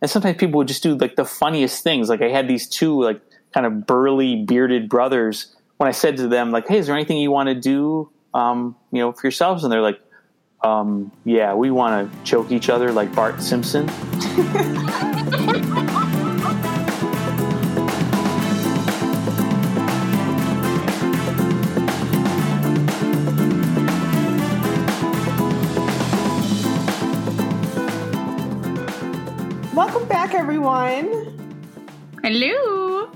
and sometimes people would just do like the funniest things. Like I had these two like kind of burly bearded brothers. When I said to them like, "Hey, is there anything you want to do, um, you know, for yourselves?" and they're like, um, "Yeah, we want to choke each other like Bart Simpson." Hello.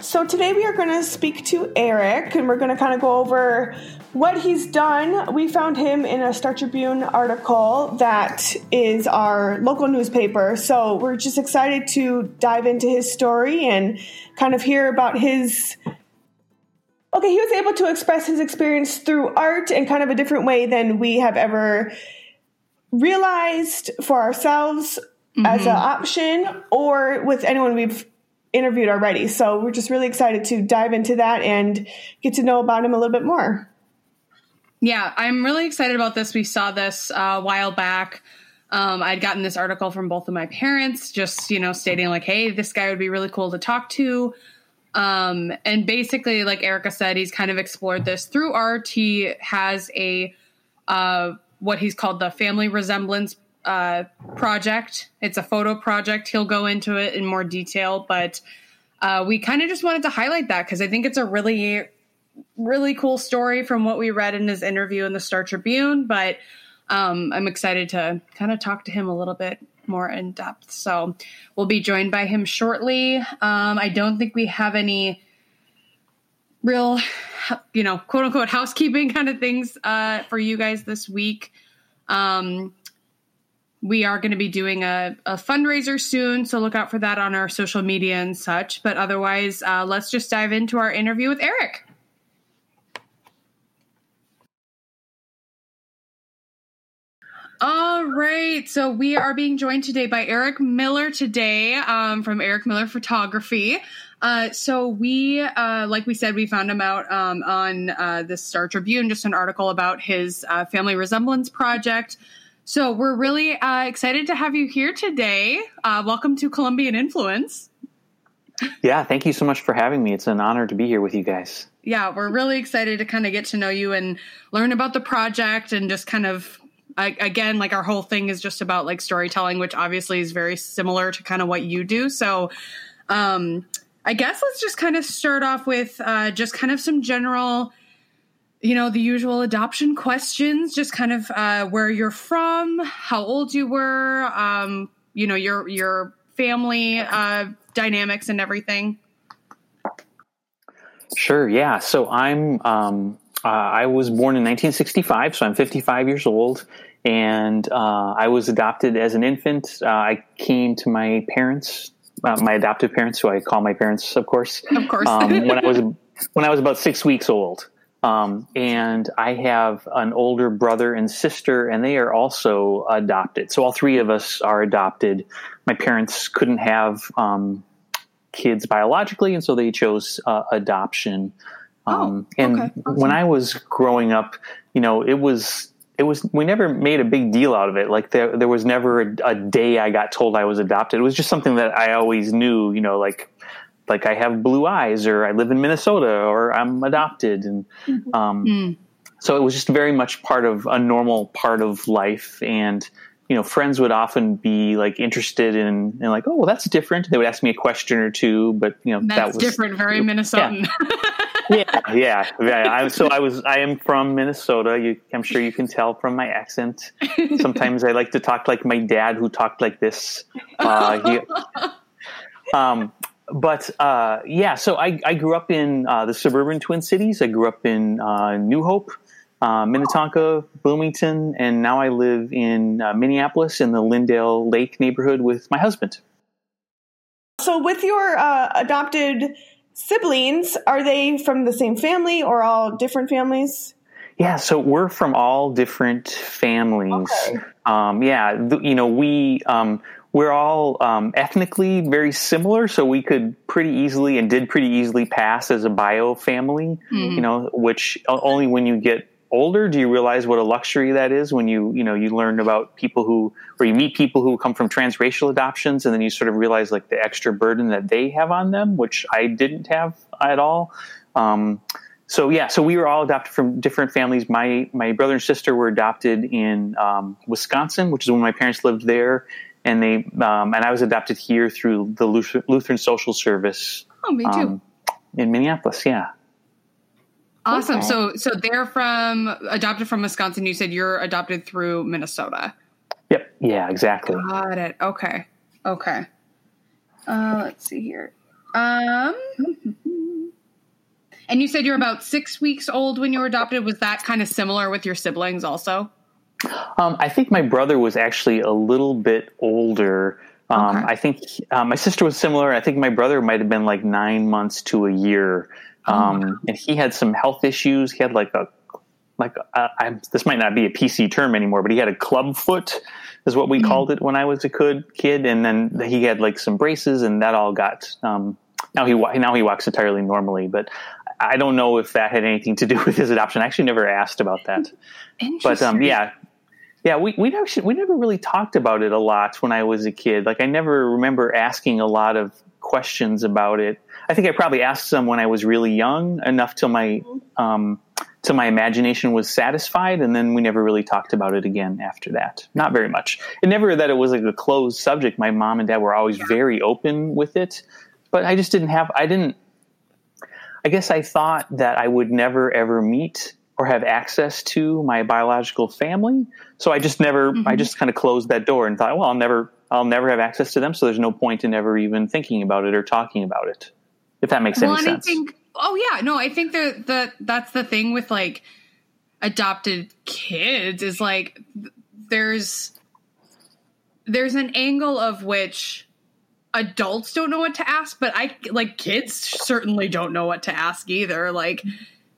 So, today we are going to speak to Eric and we're going to kind of go over what he's done. We found him in a Star Tribune article that is our local newspaper. So, we're just excited to dive into his story and kind of hear about his. Okay, he was able to express his experience through art in kind of a different way than we have ever realized for ourselves mm-hmm. as an option or with anyone we've interviewed already. So we're just really excited to dive into that and get to know about him a little bit more. Yeah, I'm really excited about this. We saw this uh, a while back. Um, I'd gotten this article from both of my parents, just you know, stating like, "Hey, this guy would be really cool to talk to." Um, and basically, like Erica said, he's kind of explored this through art. He has a uh, what he's called the family resemblance uh, project. It's a photo project. He'll go into it in more detail, but uh, we kind of just wanted to highlight that because I think it's a really, really cool story from what we read in his interview in the Star Tribune. But um, I'm excited to kind of talk to him a little bit more in depth. So we'll be joined by him shortly. Um, I don't think we have any real, you know, quote unquote housekeeping kind of things uh, for you guys this week. Um, we are going to be doing a, a, fundraiser soon, so look out for that on our social media and such. But otherwise, uh, let's just dive into our interview with Eric. All right, so we are being joined today by Eric Miller today um, from Eric Miller Photography. Uh, so we, uh, like we said, we found him out um, on uh, the Star Tribune, just an article about his uh, family resemblance project. So we're really uh, excited to have you here today. Uh, welcome to Columbian Influence. Yeah, thank you so much for having me. It's an honor to be here with you guys. Yeah, we're really excited to kind of get to know you and learn about the project and just kind of again like our whole thing is just about like storytelling which obviously is very similar to kind of what you do so um I guess let's just kind of start off with uh, just kind of some general, you know, the usual adoption questions, just kind of uh, where you're from, how old you were, um, you know, your your family uh, dynamics and everything. Sure. Yeah. So I'm. Um, uh, I was born in 1965, so I'm 55 years old, and uh, I was adopted as an infant. Uh, I came to my parents uh, my adoptive parents, who I call my parents, of course. Of course. um, when I was when I was about six weeks old, um, and I have an older brother and sister, and they are also adopted. So all three of us are adopted. My parents couldn't have um, kids biologically, and so they chose uh, adoption. Oh, um, and okay. when I was growing up, you know, it was it was we never made a big deal out of it. Like there there was never a, a, day I got told I was adopted. It was just something that I always knew. You know, like like I have blue eyes, or I live in Minnesota, or I'm adopted, and mm-hmm. um, mm. so it was just very much part of a normal part of life. And you know, friends would often be like interested in, in like, oh, well, that's different. They would ask me a question or two, but you know, that's that was different, very Minnesotan. Yeah. yeah, yeah, yeah. I, so I was, I am from Minnesota. You, I'm sure you can tell from my accent. Sometimes I like to talk like my dad, who talked like this. Uh, he, um, but uh, yeah, so I, I grew up in uh, the suburban Twin Cities. I grew up in uh, New Hope, uh, Minnetonka, Bloomington, and now I live in uh, Minneapolis in the Lyndale Lake neighborhood with my husband. So, with your uh, adopted siblings, are they from the same family or all different families? Yeah, so we're from all different families. Okay. Um, yeah, you know, we um, we're all um, ethnically very similar, so we could pretty easily and did pretty easily pass as a bio family. Mm-hmm. You know, which only when you get older do you realize what a luxury that is when you you know you learn about people who or you meet people who come from transracial adoptions and then you sort of realize like the extra burden that they have on them which i didn't have at all um, so yeah so we were all adopted from different families my my brother and sister were adopted in um, wisconsin which is when my parents lived there and they um, and i was adopted here through the lutheran social service oh me too um, in minneapolis yeah Awesome. Okay. So so they're from adopted from Wisconsin. You said you're adopted through Minnesota. Yep. Yeah, exactly. Got it. Okay. Okay. Uh, let's see here. Um And you said you're about six weeks old when you were adopted. Was that kind of similar with your siblings also? Um, I think my brother was actually a little bit older. Um, okay. I think uh, my sister was similar. I think my brother might have been like nine months to a year. Oh, um, and he had some health issues. He had like a like uh, this might not be a PC term anymore, but he had a club foot, is what we mm-hmm. called it when I was a kid. Kid, and then he had like some braces, and that all got. Um, now he now he walks entirely normally, but I don't know if that had anything to do with his adoption. I actually never asked about that. But um, yeah, yeah, we we actually we never really talked about it a lot when I was a kid. Like I never remember asking a lot of questions about it. I think I probably asked some when I was really young, enough till my um, till my imagination was satisfied, and then we never really talked about it again after that. Not very much. It never that it was like a closed subject. My mom and dad were always very open with it, but I just didn't have. I didn't. I guess I thought that I would never ever meet or have access to my biological family, so I just never. Mm-hmm. I just kind of closed that door and thought, well, I'll never. I'll never have access to them, so there's no point in ever even thinking about it or talking about it. If that makes well, any sense. I think, oh yeah, no, I think that that that's the thing with like adopted kids is like there's there's an angle of which adults don't know what to ask, but I like kids certainly don't know what to ask either. Like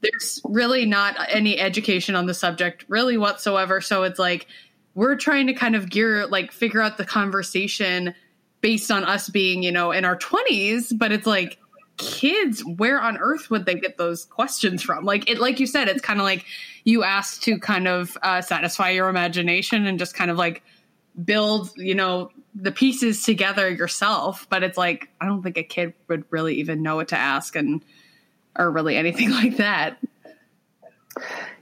there's really not any education on the subject really whatsoever. So it's like we're trying to kind of gear like figure out the conversation based on us being, you know, in our 20s, but it's like kids where on earth would they get those questions from? Like it like you said it's kind of like you asked to kind of uh, satisfy your imagination and just kind of like build you know the pieces together yourself. But it's like i don't think a kid would really even know what to ask. And or really anything like that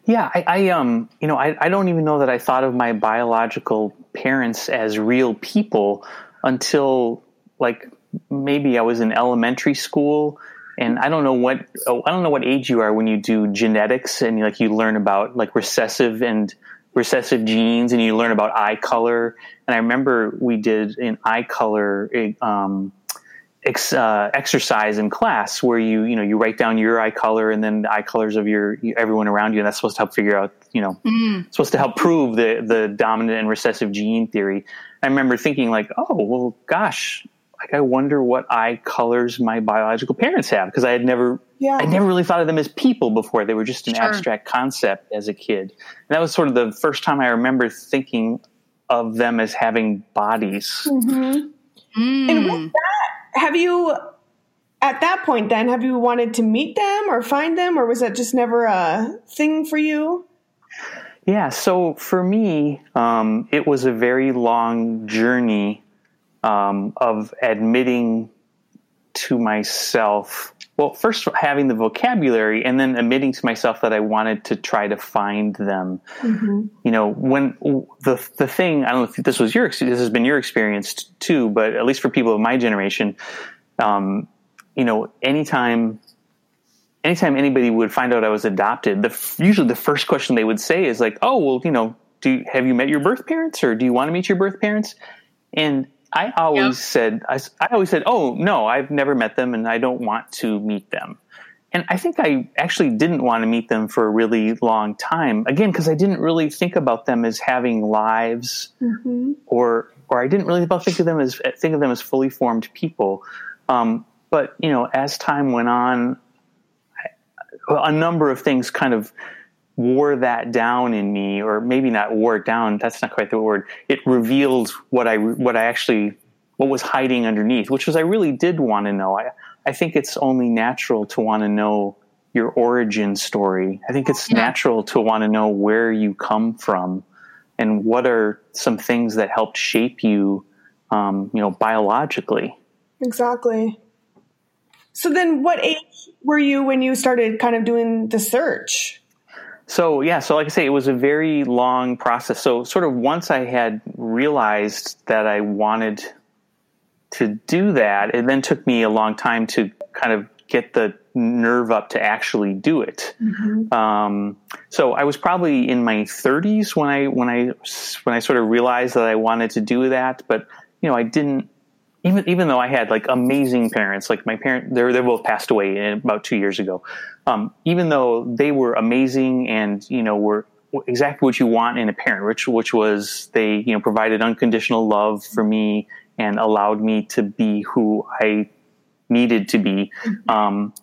yeah, I, I, um, you know, I, I don't even know that I thought of my biological parents as real people until like maybe I was in elementary school and I don't know what oh, I don't know what age you are when you do genetics and like you learn about like recessive and recessive genes and you learn about eye color. And I remember we did an eye color um, ex, uh, exercise in class where you you know you write down your eye color and then the eye colors of your everyone around you, and that's supposed to help figure out you know mm. supposed to help prove the the dominant and recessive gene theory. I remember thinking like, oh well, gosh, like I wonder what eye colors my biological parents have because I had never yeah. I never really thought of them as people before. They were just an sure. abstract concept as a kid. And that was sort of the first time I remember thinking of them as having bodies. Mm-hmm. Mm. And with that, have you, at that point, then, have you wanted to meet them or find them, or was that just never a thing for you? Yeah, so for me, um, it was a very long journey um, of admitting to myself well, first having the vocabulary and then admitting to myself that I wanted to try to find them. Mm-hmm. You know, when the the thing I don't know if this was your this has been your experience too, but at least for people of my generation, um, you know, anytime anytime anybody would find out I was adopted, the usually the first question they would say is like, "Oh, well, you know, do you, have you met your birth parents, or do you want to meet your birth parents?" And I always yep. said, I, I always said, oh, no, I've never met them and I don't want to meet them. And I think I actually didn't want to meet them for a really long time. Again, because I didn't really think about them as having lives, mm-hmm. or or I didn't really think of them as think of them as fully formed people. Um, but you know, as time went on, a number of things kind of wore that down in me, or maybe not wore it down. That's not quite the word. It revealed what I what I actually what was hiding underneath, which was I really did want to know. I I think it's only natural to want to know your origin story. I think it's yeah. natural to want to know where you come from and what are some things that helped shape you, um, you know, biologically. Exactly. So then, what age were you when you started kind of doing the search? So yeah, so like I say, it was a very long process. So sort of once I had realized that I wanted to do that, it then took me a long time to kind of get the nerve up to actually do it. Mm-hmm. Um, so I was probably in my 30s when I when I when I sort of realized that I wanted to do that, but you know I didn't even even though I had like amazing parents, like my parent, they're they both passed away about two years ago. Um, even though they were amazing and you know were exactly what you want in a parent, which which was they you know provided unconditional love for me and allowed me to be who I needed to be. Mm-hmm. Um,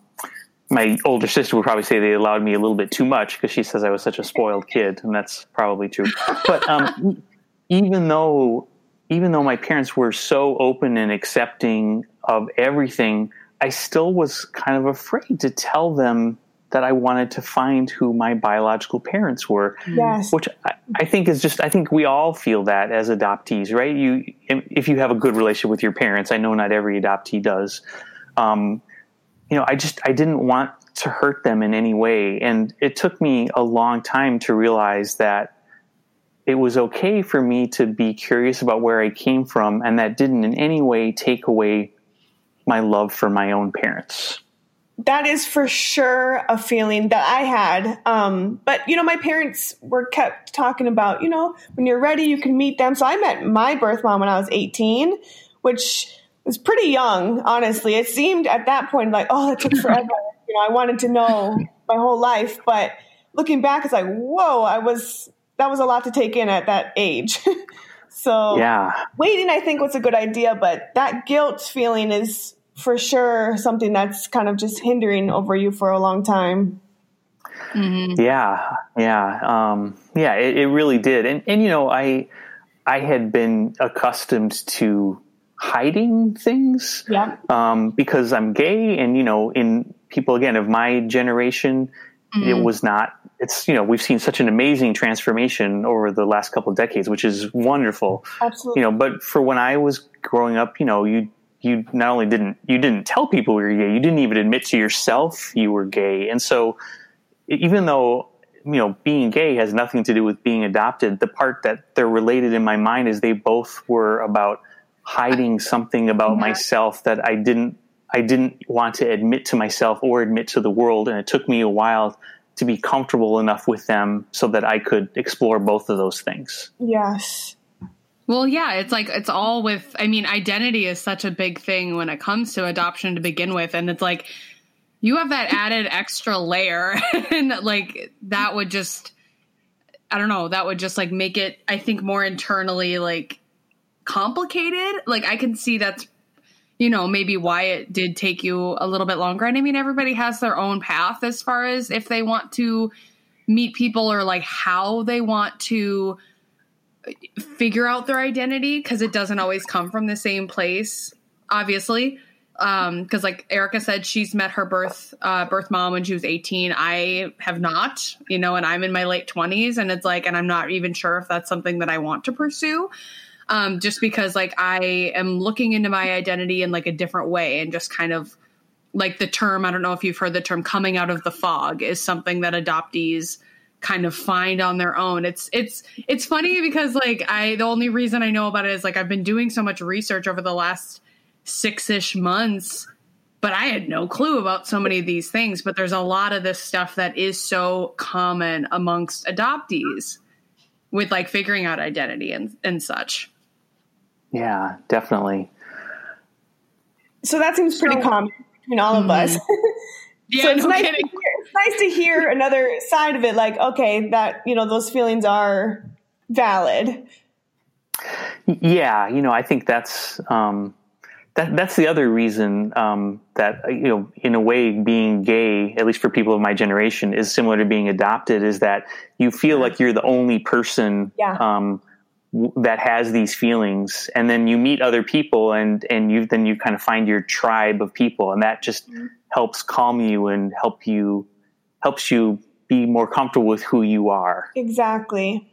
my older sister would probably say they allowed me a little bit too much because she says I was such a spoiled kid, and that's probably true. But um, even though even though my parents were so open and accepting of everything, I still was kind of afraid to tell them that I wanted to find who my biological parents were. Yes. Which I, I, think is just, I think we all feel that as adoptees, right? You, if you have a good relationship with your parents, I know not every adoptee does. Um, you know, I just, I didn't want to hurt them in any way. And it took me a long time to realize that it was okay for me to be curious about where I came from, and that didn't in any way take away my love for my own parents. That is for sure a feeling that I had. Um, but, you know, my parents were kept talking about, you know, when you're ready, you can meet them. So I met my birth mom when I was 18, which was pretty young, honestly. It seemed at that point like, oh, that took forever. you know, I wanted to know my whole life. But looking back, it's like, whoa, I was that was a lot to take in at that age. so yeah, waiting I think was a good idea, but that guilt feeling is for sure something that's kind of just hindering over you for a long time. Mm-hmm. Yeah, yeah, um, yeah. It, it really did, and and you know, I I had been accustomed to hiding things, yeah, um, because I'm gay, and you know, in people again of my generation, mm-hmm. it was not it's you know we've seen such an amazing transformation over the last couple of decades, which is wonderful. Absolutely. You know, but for when I was growing up, you know, you you not only didn't you didn't tell people you were gay, you didn't even admit to yourself you were gay, and so even though you know being gay has nothing to do with being adopted, the part that they're related in my mind is they both were about hiding something about yeah. myself that I didn't I didn't want to admit to myself or admit to the world, and it took me a while to be comfortable enough with them so that I could explore both of those things. Yes. Well, yeah, it's like it's all with I mean, identity is such a big thing when it comes to adoption to begin with and it's like you have that added extra layer and like that would just I don't know, that would just like make it I think more internally like complicated. Like I can see that's you know, maybe why it did take you a little bit longer. And I mean, everybody has their own path as far as if they want to meet people or like how they want to figure out their identity because it doesn't always come from the same place, obviously. Um, because like Erica said, she's met her birth uh, birth mom when she was 18. I have not, you know, and I'm in my late 20s, and it's like, and I'm not even sure if that's something that I want to pursue um, just because like I am looking into my identity in like a different way and just kind of like the term I don't know if you've heard the term coming out of the fog is something that adoptees kind of find on their own. It's it's it's funny because like I the only reason I know about it is like I've been doing so much research over the last 6ish months but I had no clue about so many of these things but there's a lot of this stuff that is so common amongst adoptees with like figuring out identity and and such. Yeah, definitely. So that seems pretty so, common between all of us. Mm-hmm. yeah, so it's, no nice hear, it's nice to hear another side of it. Like, okay, that you know those feelings are valid. Yeah, you know, I think that's um, that that's the other reason um, that you know, in a way, being gay, at least for people of my generation, is similar to being adopted. Is that you feel like you're the only person yeah. um, that has these feelings and then you meet other people and and you then you kind of find your tribe of people and that just mm-hmm. helps calm you and help you helps you be more comfortable with who you are. Exactly.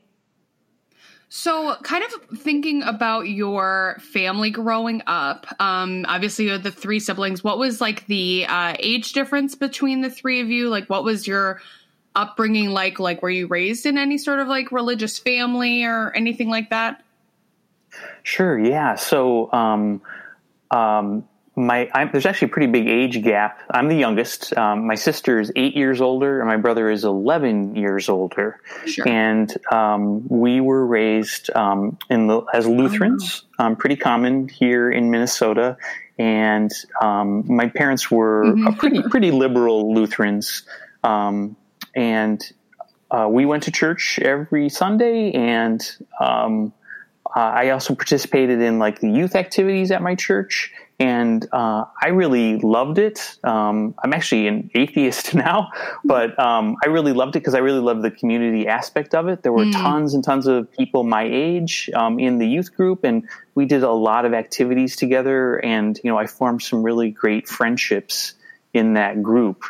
So, kind of thinking about your family growing up, um, obviously you had the three siblings. What was like the uh, age difference between the three of you? Like, what was your upbringing like? Like, were you raised in any sort of like religious family or anything like that? Sure. Yeah. So, um, um, my I'm, there's actually a pretty big age gap. I'm the youngest. Um, my sister is eight years older, and my brother is eleven years older. Sure. And um, we were raised um, in the as Lutherans, um, pretty common here in Minnesota. And um, my parents were Mhm. a pretty pretty liberal Lutherans, um, and uh, we went to church every Sunday. And um, uh, I also participated in like the youth activities at my church and uh, I really loved it. Um, I'm actually an atheist now, but um, I really loved it because I really loved the community aspect of it. There were Mm. tons and tons of people my age um, in the youth group, and we did a lot of activities together. And you know, I formed some really great friendships in that group.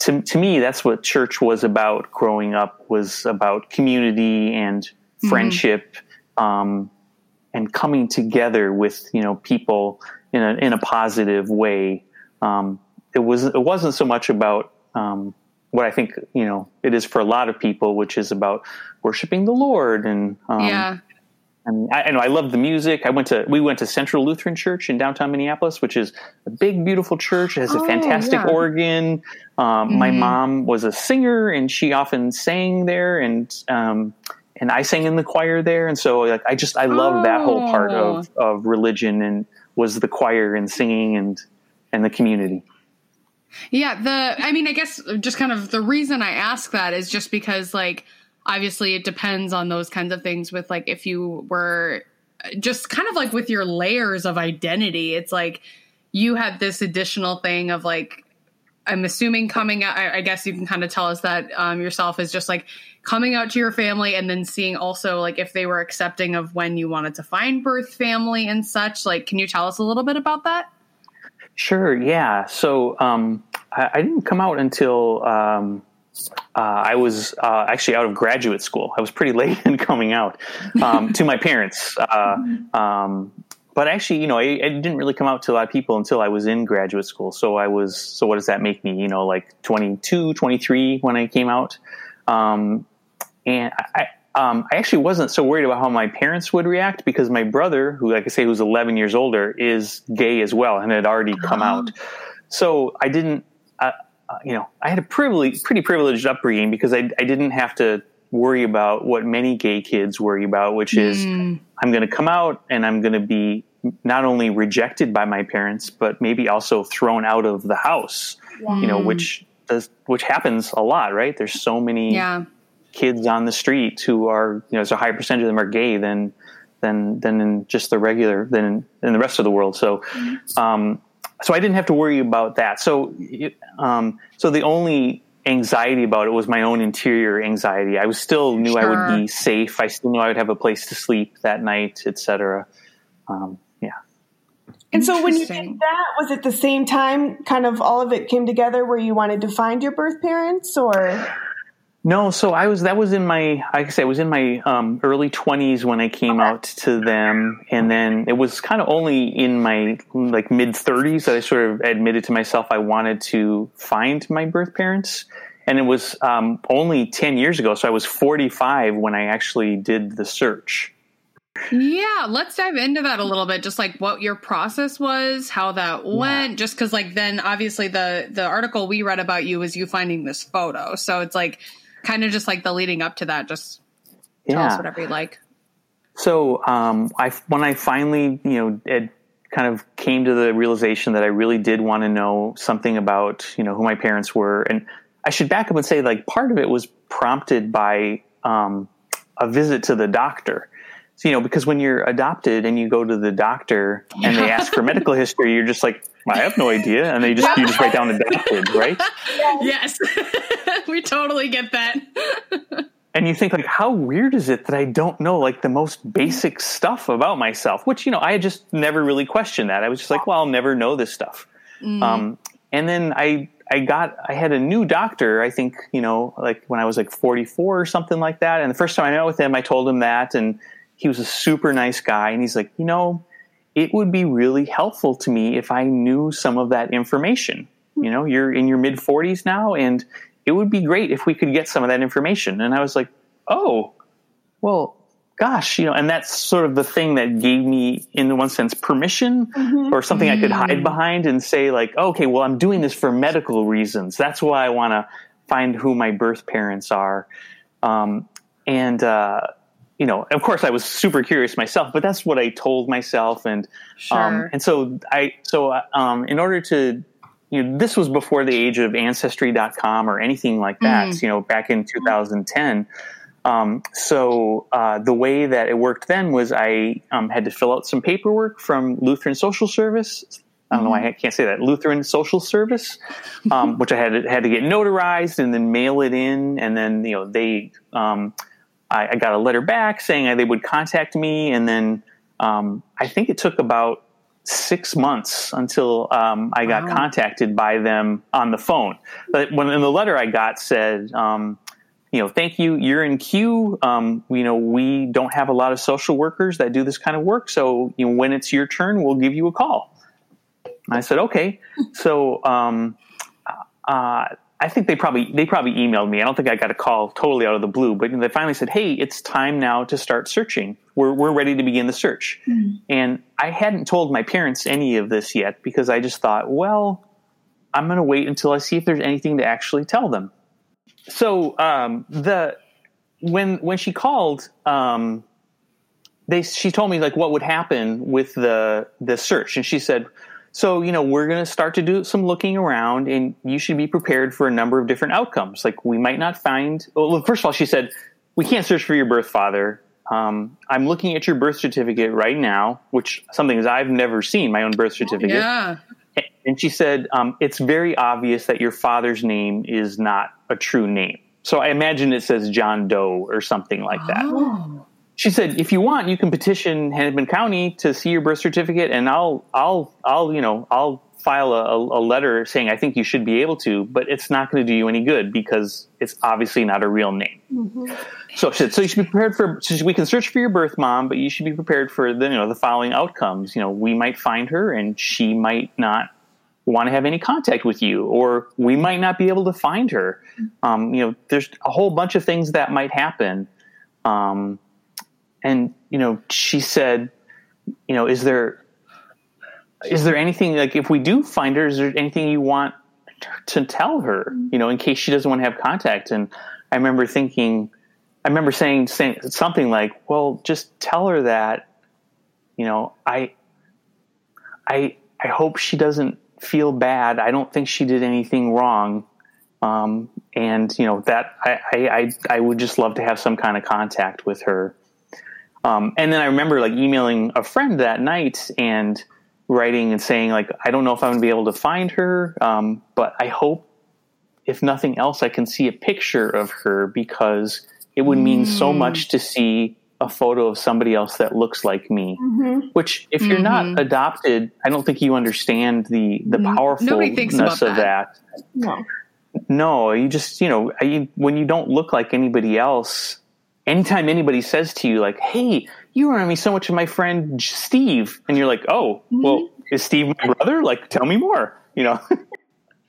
To, to me, that's what church was about growing up. Was about community and friendship, um, and coming together with you know people in a in a positive way. Um, it was it wasn't so much about um, what I think you know it is for a lot of people, which is about worshiping the Lord and um, yeah. And I, I know I love the music. I went to we went to Central Lutheran Church in downtown Minneapolis, which is a big, beautiful church. It has a Oh, fantastic yeah. organ. Um, My Mhm. mom was a singer, and she often sang there, and um, and I sang in the choir there. And so, like, I just I love that whole part Oh. of of religion, and was the choir and singing and and the community. Yeah, the I mean, I guess just kind of the reason I ask that is just because like obviously it depends on those kinds of things with like if you were just kind of like with your layers of identity, it's like you had this additional thing of like I'm assuming coming out I, I guess you can kind of tell us that um yourself is just like coming out to your family and then seeing also like if they were accepting of when you wanted to find birth family and such. Like can you tell us a little bit about that? Sure. Yeah. So um, I, I didn't come out until um, uh, I was uh, actually out of graduate school. I was pretty late in coming out um, to my parents. Uh, um, but actually, you know, I, I didn't really come out to a lot of people until I was in graduate school. So I was, so what does that make me? You know, like 22, 23 when I came out. Um, and I, um, I actually wasn't so worried about how my parents would react because my brother, who, like I say, who's 11 years older, is gay as well and had already come Oh. out. So I didn't, uh, you know, I had a privilege, pretty privileged upbringing because I, I didn't have to worry about what many gay kids worry about, which is Mm. I'm going to come out and I'm going to be not only rejected by my parents, but maybe also thrown out of the house, you know, which does, which happens a lot, right? There's so many Yeah. kids on the street who are, you know, there's a higher percentage of them are gay than, than, than in just the regular, than in, in the rest of the world. So, um, so I didn't have to worry about that. So, um, so the only anxiety about it was my own interior anxiety. I was still knew I would be safe. I still knew I would have a place to sleep that night, etc. Um, yeah. And so when you did that, was it the same time kind of all of it came together where you wanted to find your birth parents or No, so I was that was in my like I said, I was in my um, early twenties when I came out to them, and then it was kind of only in my like mid thirties that I sort of admitted to myself I wanted to find my birth parents, and it was um, only ten years ago. So I was forty five when I actually did the search. Yeah, let's dive into that a little bit. Just like what your process was, how that went. Just because, like, then obviously the the article we read about you was you finding this photo, so it's like kind of just like the leading up to that. Just tell us whatever you like. So um, I when I finally you know it kind of came to the realization that I really did want to know something about you know who my parents were, and I should back up and say like part of it was prompted by um, a visit to the doctor. So, you know, because when you're adopted and you go to the doctor and they ask for medical history, you're just like, I have no idea, and they just you just write down adopted, right? Yes, we totally get that. and you think like how weird is it that i don't know like the most basic stuff about myself which you know i just never really questioned that i was just like well i'll never know this stuff um, and then i I got I had a new doctor. I think you know, like when I was like 44 or something like that. And the first time I met with him, I told him that, and he was a super nice guy. And he's like, you know, it would be really helpful to me if I knew some of that information. You know, you're in your mid 40s now, and it would be great if we could get some of that information. And I was like, oh, well, gosh, you know, and that's sort of the thing that gave me, in one sense, permission mm-hmm. or something mm-hmm. I could hide mm. behind and say, like, okay, well, I'm doing this for medical reasons. That's why I want to find who my birth parents are. Um, and, uh, you know, of course, I was super curious myself, but that's what I told myself, and um, sure. um, and so I so um, in order to you know, this was before the age of ancestry.com or anything like that, mm. you know, back in 2010. Um, so uh, the way that it worked then was I um, had to fill out some paperwork from Lutheran Social Service. I don't know why mm-hmm. I can't say that Lutheran Social Service, um, which I had to, had to get notarized and then mail it in, and then you know they um, I, I, got a letter back saying they would contact me, and then um, I think it took about six months until um, I got wow. contacted by them on the phone. But when in the letter I got said, um, you know, thank you. You're in queue. Um, you know, we don't have a lot of social workers that do this kind of work. So, you know, when it's your turn, we'll give you a call. I said, okay. So, um, uh, I think they probably they probably emailed me. I don't think I got a call totally out of the blue, but they finally said, "Hey, it's time now to start searching. We're we're ready to begin the search." Mm-hmm. And I hadn't told my parents any of this yet because I just thought, well, I'm going to wait until I see if there's anything to actually tell them. So um, the when when she called, um, they she told me like what would happen with the the search, and she said so, you know, we're going to start to do some looking around, and you should be prepared for a number of different outcomes. Like, we might not find. Well, first of all, she said, we can't search for your birth father. Um, I'm looking at your birth certificate right now, which something is I've never seen my own birth certificate. Yeah. And she said, um, it's very obvious that your father's name is not a true name. So I imagine it says John Doe or something like that. Oh she said, if you want, you can petition Hennepin County to see your birth certificate, and I'll, I'll, I'll, you know, I'll file a, a letter saying I think you should be able to, but it's not going to do you any good because it's obviously not a real name. Mm-hmm. So, so you should be prepared for. So we can search for your birth mom, but you should be prepared for the, you know, the following outcomes. You know, we might find her, and she might not want to have any contact with you, or we might not be able to find her. Um, you know, there's a whole bunch of things that might happen. Um, and you know she said you know is there is there anything like if we do find her is there anything you want to tell her you know in case she doesn't want to have contact? And i remember thinking i remember saying, saying something like well just tell her that you know i i i hope she doesn't feel bad. I don't think she did anything wrong. Um, and you know that I, I i would just love to have some kind of contact with her um, and then I remember like emailing a friend that night and writing and saying like, I don't know if I'm going to be able to find her, um, but I hope, if nothing else, I can see a picture of her because it would mean mm. so much to see a photo of somebody else that looks like me. Mm-hmm. Which, if you're mm-hmm. not adopted, I don't think you understand the the mm-hmm. powerfulness of that. that. No. No, you just you know when you don't look like anybody else, anytime anybody says to you like hey you remind me so much of my friend steve and you're like oh mm-hmm. well is steve my brother? Like tell me more you know?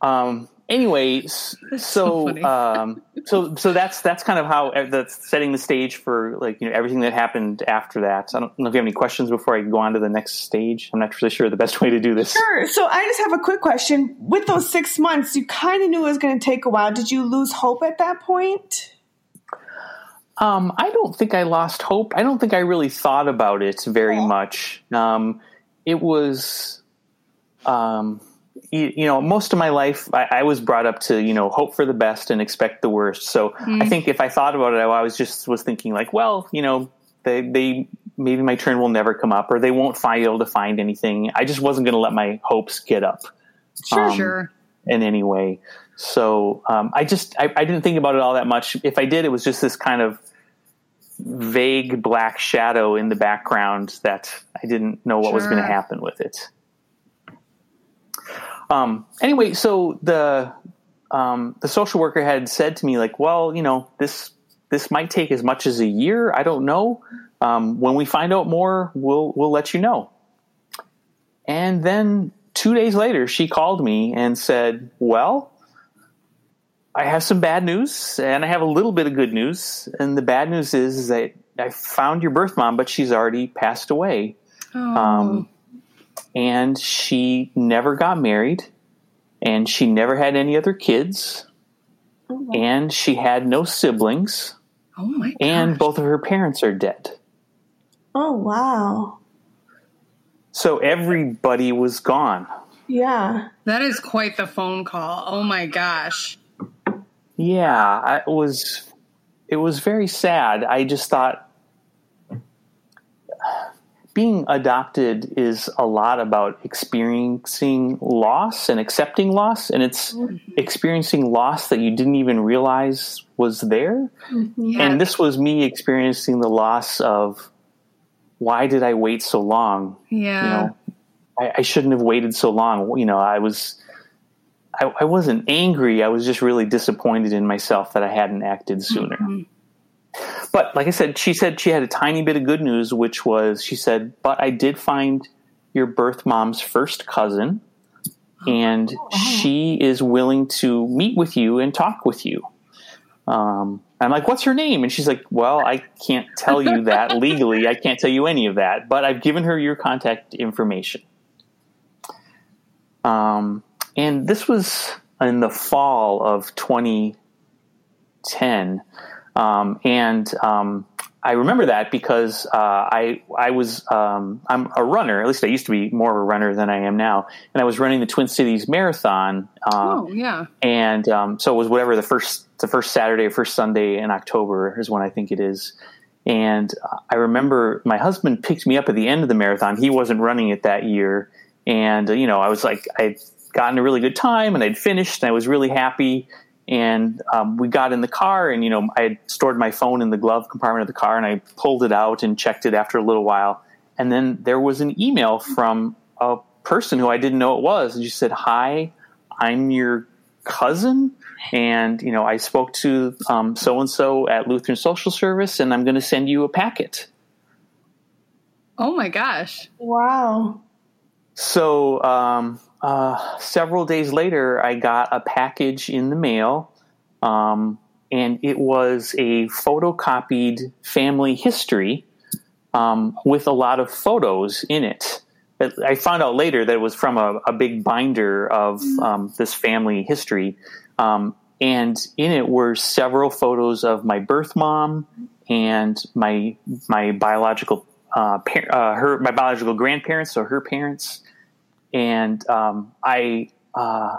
Um anyway so so, um, so so that's that's kind of how uh, that's setting the stage for like you know everything that happened after that. So i don't know if you have any questions before i go on to the next stage. I'm not really sure the best way to do this. Sure. So i just have a quick question. With those six months you kind of knew it was going to take a while. Did you lose hope at that point um, I don't think I lost hope. I don't think I really thought about it very much. Um, it was, um, you, you, know, most of my life I, I, was brought up to you know hope for the best and expect the worst. So mm. I think if I thought about it, I was just was thinking like, well, you know, they they maybe my turn will never come up or they won't find able to find anything. I just wasn't going to let my hopes get up. Sure, um, sure. In any way. So um, I just I, I, didn't think about it all that much. If I did, it was just this kind of vague black shadow in the background that I didn't know what sure. was going to happen with it. Um, anyway, so the um, the social worker had said to me like, well, you know, this this might take as much as a year. I don't know. Um, when we find out more, we'll we'll let you know. And then two days later, she called me and said, well, I have some bad news and I have a little bit of good news. And the bad news is, is that I found your birth mom, but she's already passed away. Oh. Um, and she never got married and she never had any other kids and she had no siblings oh my and both of her parents are dead. Oh, wow. So everybody was gone. Yeah. That is quite the phone call. Oh my gosh. Yeah, it was it was very sad. I just thought being adopted is a lot about experiencing loss and accepting loss and it's mm-hmm. experiencing loss that you didn't even realize was there. Yeah. And this was me experiencing the loss of why did I wait so long? yeah. you know I, I shouldn't have waited so long. You know i was I, I wasn't angry. I was just really disappointed in myself that i hadn't acted sooner. But like i said she said she had a tiny bit of good news which was she said but i did find your birth mom's first cousin and she is willing to meet with you and talk with you. Um, I'm like, what's her name? And she's like, well, I can't tell you that legally. I can't tell you any of that, but I've given her your contact information. Um, and this was in the fall of 2010. Um, and um, I remember that because uh, I I was um, I'm a runner. At least I used to be more of a runner than I am now. And I was running the Twin Cities Marathon. Uh, oh yeah. and um, so it was whatever the first the first Saturday or first Sunday in October is when I think it is. And I remember my husband picked me up at the end of the marathon. He wasn't running it that year, and you know I was like I'd gotten a really good time and I'd finished and I was really happy. And um, we got in the car, and you know I had stored my phone in the glove compartment of the car, and I pulled it out and checked it after a little while. And then there was an email from a person who I didn't know it was, and she said, "Hi, I'm your cousin and you know i spoke to so and so at lutheran social service and i'm going to send you a packet Oh my gosh. Wow. so um, uh, several days later i got a package in the mail um, and it was a photocopied family history um, with a lot of photos in it But I found out later that it was from a, a big binder of um, this family history. Um, and in it were several photos of my birth mom and my my biological uh, par- uh, her my biological grandparents, so her parents. And um, I, uh,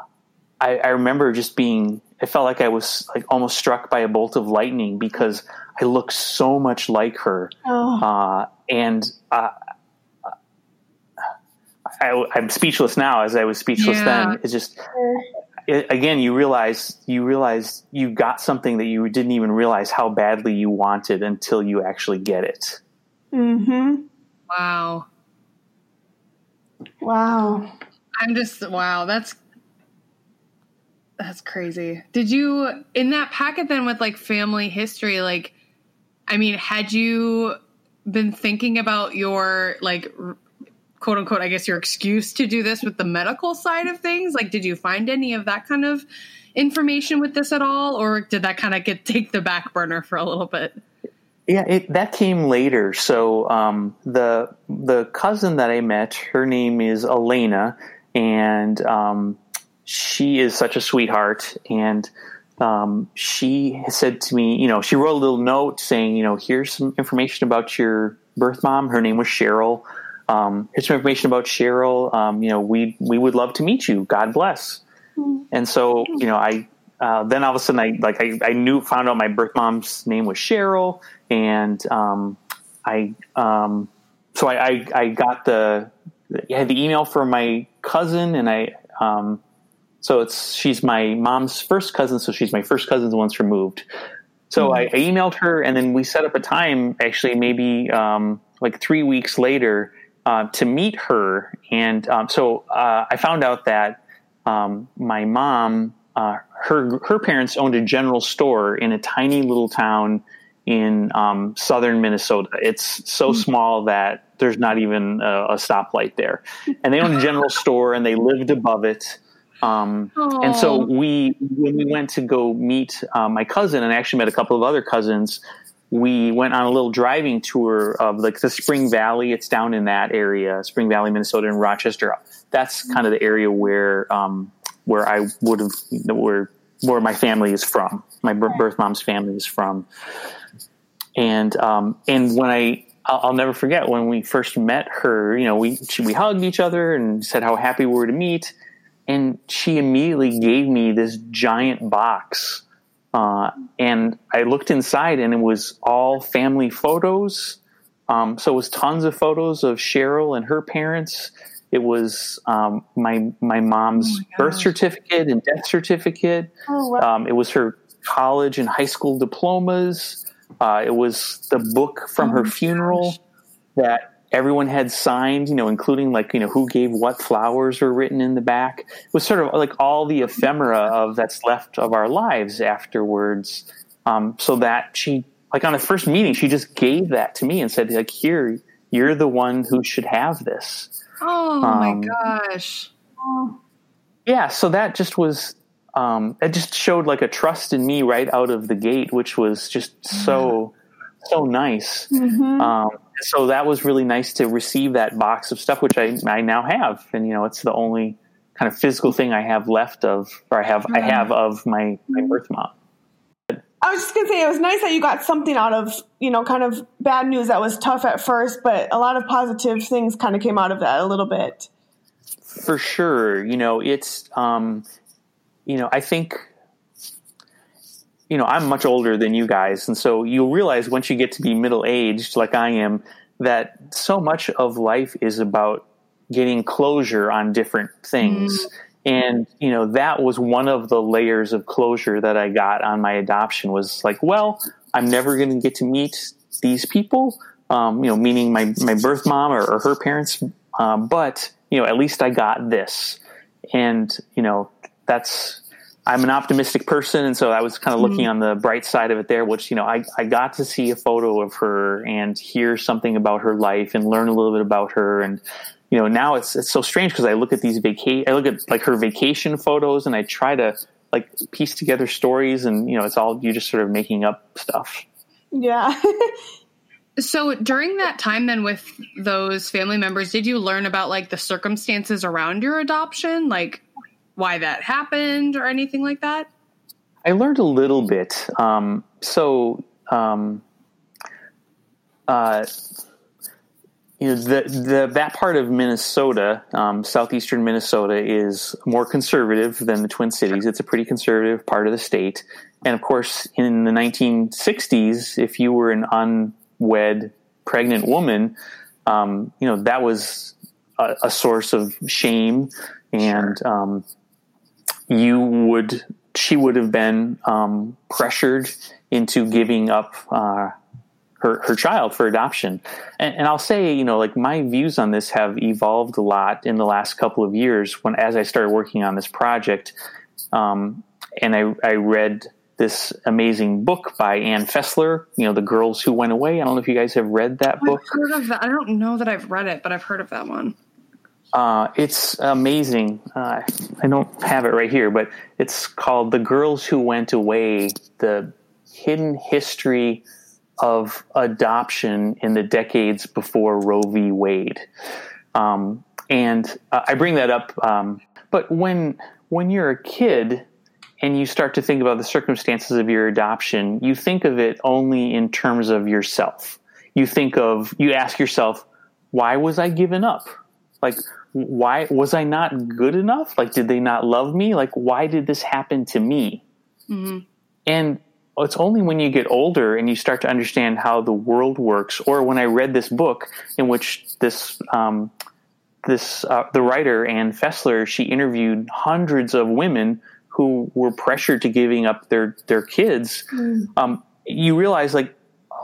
I I remember just being I felt like I was like almost struck by a bolt of lightning because I looked so much like her, Oh. uh, and uh, I, I'm speechless now as I was speechless Yeah. then. It's just it, again you realize you realize you got something that you didn't even realize how badly you wanted until you actually get it. Mm-hmm. Wow. Wow. I'm just wow, that's that's crazy. Did you in that packet then with like family history like I mean, had you been thinking about your like r- quote unquote I guess your excuse to do this with the medical side of things? Like did you find any of that kind of information with this at all or did that kind of get take the back burner for a little bit? Yeah, it, that came later. So um, the the cousin that I met, her name is Elena, and um, she is such a sweetheart. And um, she said to me, you know, she wrote a little note saying, you know, here's some information about your birth mom. Her name was Cheryl. Um, here's some information about Cheryl. Um, you know, we we would love to meet you. God bless. And so, you know, I uh, then all of a sudden I like I, I knew found out my birth mom's name was Cheryl, and um, I um, so I, I I got the I had the email from my cousin, and I um, so it's she's my mom's first cousin, so she's my first cousin once removed. So I, I emailed her, and then we set up a time. Actually, maybe um, like three weeks later uh, to meet her, and um, so uh, I found out that um, my mom uh, her her parents owned a general store in a tiny little town in um, southern Minnesota. It's so mm-hmm. small that there's not even a, a, stoplight there, and they owned a general store and they lived above it. Um, and so we, when we went to go meet uh, my cousin, and I actually met a couple of other cousins, we went on a little driving tour of like the Spring Valley. It's down in that area, Spring Valley, Minnesota, and Rochester. That's kind of the area where um, where I would have where where my family is from. My birth mom's family is from, and um, and when I I'll, I'll, never forget when we first met her. You know, we she, we hugged each other and said how happy we were to meet, and she immediately gave me this giant box. Uh, and I looked inside, and it was all family photos. Um, so it was tons of photos of Cheryl and her parents. It was um, my my mom's oh my birth certificate and death certificate. Oh, wow. um, it was her college and high school diplomas. Uh, it was the book from oh her funeral gosh. that everyone had signed, you know, including like, you know, who gave what flowers were written in the back. It was sort of like all the ephemera of that's left of our lives afterwards. Um, so that she, like on the first meeting, she just gave that to me and said, like, here, you're the one who should have this. Oh um, my gosh. Yeah. So that just was, um, it just showed like a trust in me right out of the gate, which was just so, so nice. Mm-hmm. Um, so that was really nice to receive that box of stuff, which I, I now have. And, you know, it's the only kind of physical thing I have left of, or I have, mm-hmm. I have of my, my birth mom. I was just gonna say it was nice that you got something out of you know kind of bad news that was tough at first, but a lot of positive things kind of came out of that a little bit. For sure, you know it's um, you know I think you know, I'm much older than you guys. And so you'll realize once you get to be middle aged, like I am, that so much of life is about getting closure on different things. Mm. And, you know, that was one of the layers of closure that I got on my adoption was like, well, I'm never going to get to meet these people, um, you know, meaning my, my birth mom or, or her parents. Um, but, you know, at least I got this. And, you know, that's, I'm an optimistic person, and so I was kind of looking mm-hmm. on the bright side of it there. Which you know, I I got to see a photo of her and hear something about her life and learn a little bit about her, and you know, now it's it's so strange because I look at these vacation, I look at like her vacation photos, and I try to like piece together stories, and you know, it's all you just sort of making up stuff. Yeah. so during that time then with those family members did you learn about like the circumstances around your adoption like why that happened or anything like that? I learned a little bit. Um, so, um, uh, you know, the, the, that part of Minnesota, um, southeastern Minnesota, is more conservative than the Twin Cities. It's a pretty conservative part of the state. And of course, in the 1960s, if you were an unwed pregnant woman, um, you know, that was a, a, source of shame and um, you would she would have been um, pressured into giving up uh, her her child for adoption. And, and, I'll say, you know, like my views on this have evolved a lot in the last couple of years. When as I started working on this project, um, and I, I read this amazing book by Ann Fessler, you know, The Girls Who Went Away. I don't know if you guys have read that I've book. Heard of that. I don't know that I've read it, but I've heard of that one. Uh, it's amazing. Uh, I don't have it right here, but it's called The Girls Who Went Away The Hidden History of Adoption in the Decades Before Roe v. Wade. Um, and uh, I bring that up, um, but when, when you're a kid, and you start to think about the circumstances of your adoption, you think of it only in terms of yourself. You think of, you ask yourself, why was I given up? Like, why was I not good enough? Like, did they not love me? Like, why did this happen to me? Mm-hmm. And it's only when you get older and you start to understand how the world works, or when I read this book in which this um, this uh, the writer Ann Fessler she interviewed hundreds of women who were pressured to giving up their their kids. Mm. Um, you realize like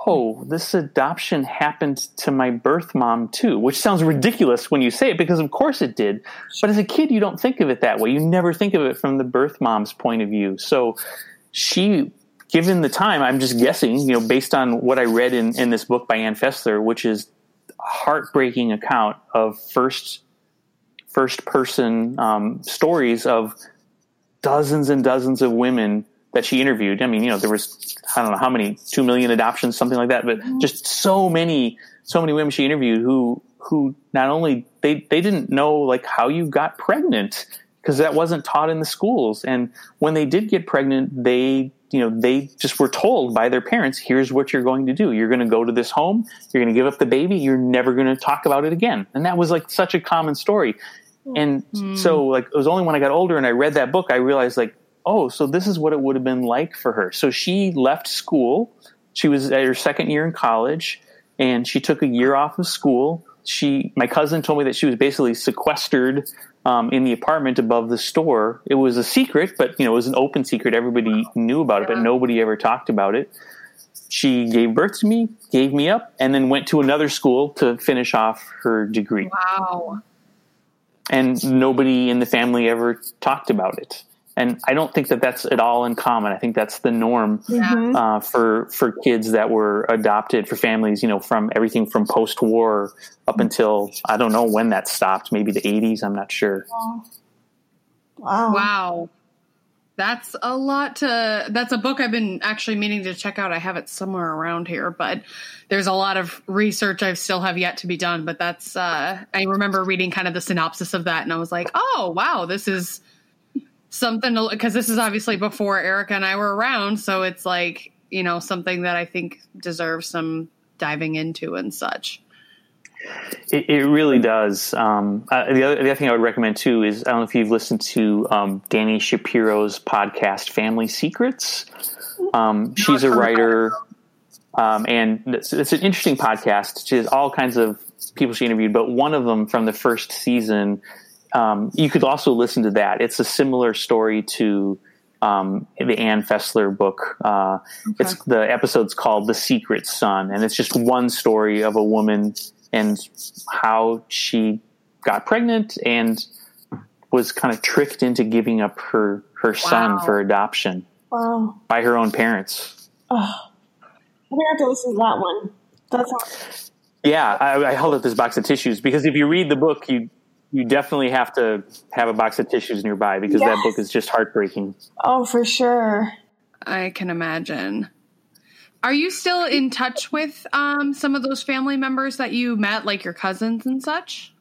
oh, this adoption happened to my birth mom too, which sounds ridiculous when you say it because of course it did. But as a kid, you don't think of it that way. You never think of it from the birth mom's point of view. So she, given the time, I'm just guessing, you know, based on what I read in, in this book by Ann Fessler, which is a heartbreaking account of first first person um, stories of dozens and dozens of women that she interviewed. I mean, you know, there was I don't know how many, two million adoptions, something like that, but mm-hmm. just so many, so many women she interviewed who who not only they they didn't know like how you got pregnant because that wasn't taught in the schools, and when they did get pregnant, they you know they just were told by their parents, here's what you're going to do. You're going to go to this home. You're going to give up the baby. You're never going to talk about it again. And that was like such a common story. And mm. so like it was only when I got older and I read that book I realized like oh, so this is what it would have been like for her. So she left school. She was at her second year in college and she took a year off of school. She, my cousin told me that she was basically sequestered um, in the apartment above the store. It was a secret, but you know, it was an open secret. Everybody knew about it, but nobody ever talked about it. She gave birth to me, gave me up, and then went to another school to finish off her degree. Wow. And nobody in the family ever talked about it and I don't think that that's at all uncommon. I think that's the norm mm-hmm. uh, for for kids that were adopted for families. You know, from everything from post war up until I don't know when that stopped. Maybe the eighties. I'm not sure. Wow. Wow. That's a lot to. That's a book I've been actually meaning to check out. I have it somewhere around here, but there's a lot of research I still have yet to be done. But that's. Uh, I remember reading kind of the synopsis of that, and I was like, "Oh, wow, this is something because this is obviously before Erica and I were around, so it's like you know something that I think deserves some diving into and such. It, it really does. Um, uh, the, other, the other thing I would recommend too is I don't know if you've listened to um, Dani Shapiro's podcast, Family Secrets. Um, she's a writer, um, and it's, it's, an interesting podcast. She has all kinds of people she interviewed, but one of them from the first season um, you could also listen to that. It's a similar story to um, the Ann Fessler book. Uh, okay. It's the episode's called "The Secret Son," and it's just one story of a woman and how she got pregnant and was kind of tricked into giving up her her wow. son for adoption. Wow! By her own parents. Oh, I'm gonna have to listen to that one. That's yeah. I, I held up this box of tissues because if you read the book, you you definitely have to have a box of tissues nearby because yes. that book is just heartbreaking. Oh, for sure. I can imagine. Are you still in touch with um, some of those family members that you met, like your cousins and such?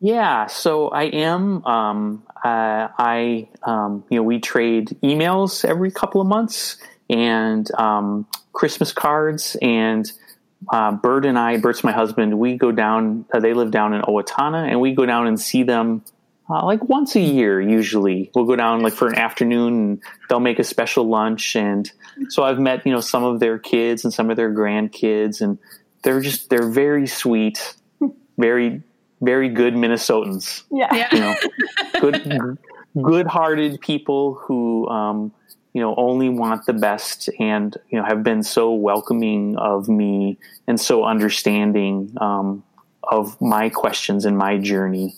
Yeah, so I am. Um, uh, I, um, you know, we trade emails every couple of months and um, Christmas cards and uh, Bert and I, Bert's my husband, we go down, uh, they live down in Owatonna, and we go down and see them uh, like once a year, usually. We'll go down like for an afternoon and they'll make a special lunch. And so I've met, you know, some of their kids and some of their grandkids, and they're just, they're very sweet, very, very good Minnesotans. Yeah. You know, good, good hearted people who, um, you know only want the best and you know have been so welcoming of me and so understanding um, of my questions and my journey.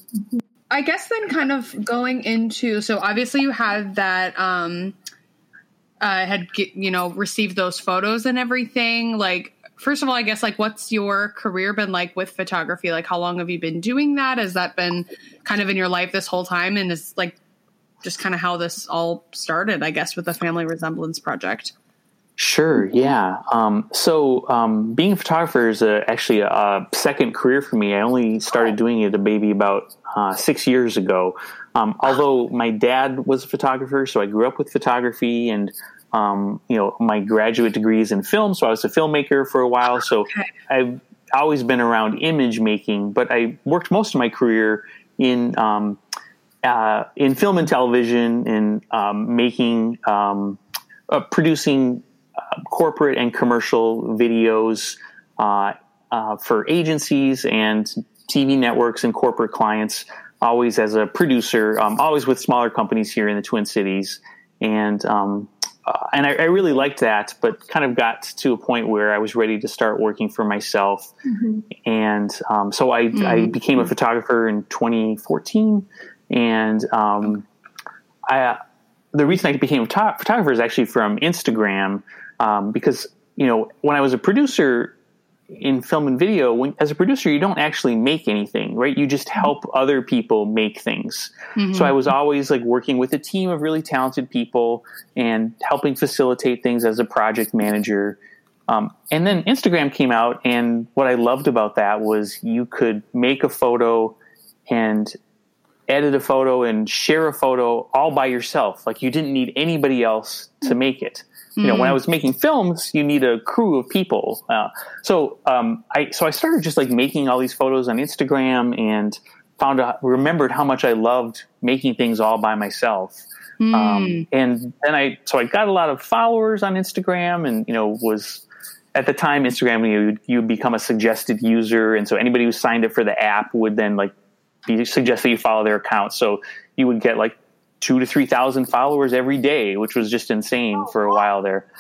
I guess then kind of going into so obviously you had that um uh had you know received those photos and everything. Like first of all i guess like what's your career been like with photography? Like how long have you been doing that? Has that been kind of in your life this whole time? And is like just kind of how this all started, I guess, with the Family Resemblance Project. Sure. Yeah. Um, so um, being a photographer is a, actually a, a, second career for me. I only started doing it a baby about uh, six years ago. Um, although my dad was a photographer, so I grew up with photography, and um, you know my graduate degree is in film, so I was a filmmaker for a while. So okay. I've always been around image making, but I worked most of my career in um, uh, in film and television, in um, making, um, uh, producing uh, corporate and commercial videos uh, uh, for agencies and TV networks and corporate clients. Always as a producer, um, always with smaller companies here in the Twin Cities, and um, uh, and I, I, really liked that, but kind of got to a point where I was ready to start working for myself. Mm-hmm. And um, so I, mm-hmm. I, became a photographer in 2014. And um, I, the reason I became a photographer is actually from Instagram um, because, you know, when I was a producer, in film and video, when, as a producer, you don't actually make anything, right? You just help other people make things. Mm-hmm. So I was always like working with a team of really talented people and helping facilitate things as a project manager. Um, and then Instagram came out, and what I loved about that was you could make a photo and edit a photo and share a photo all by yourself. Like you didn't need anybody else to make it you know, when I mm. was making films, you need a crew of people. Uh, so um, I so I started just like making all these photos on Instagram and found out remembered how much I loved making things all by myself. Mm. Um, and then I so I got a lot of followers on Instagram, and you know was at the time Instagram you you become a suggested user, and so anybody who signed up for the app would then like be that you follow their account. So you would get like two to three thousand followers every day, which was just insane for a while there.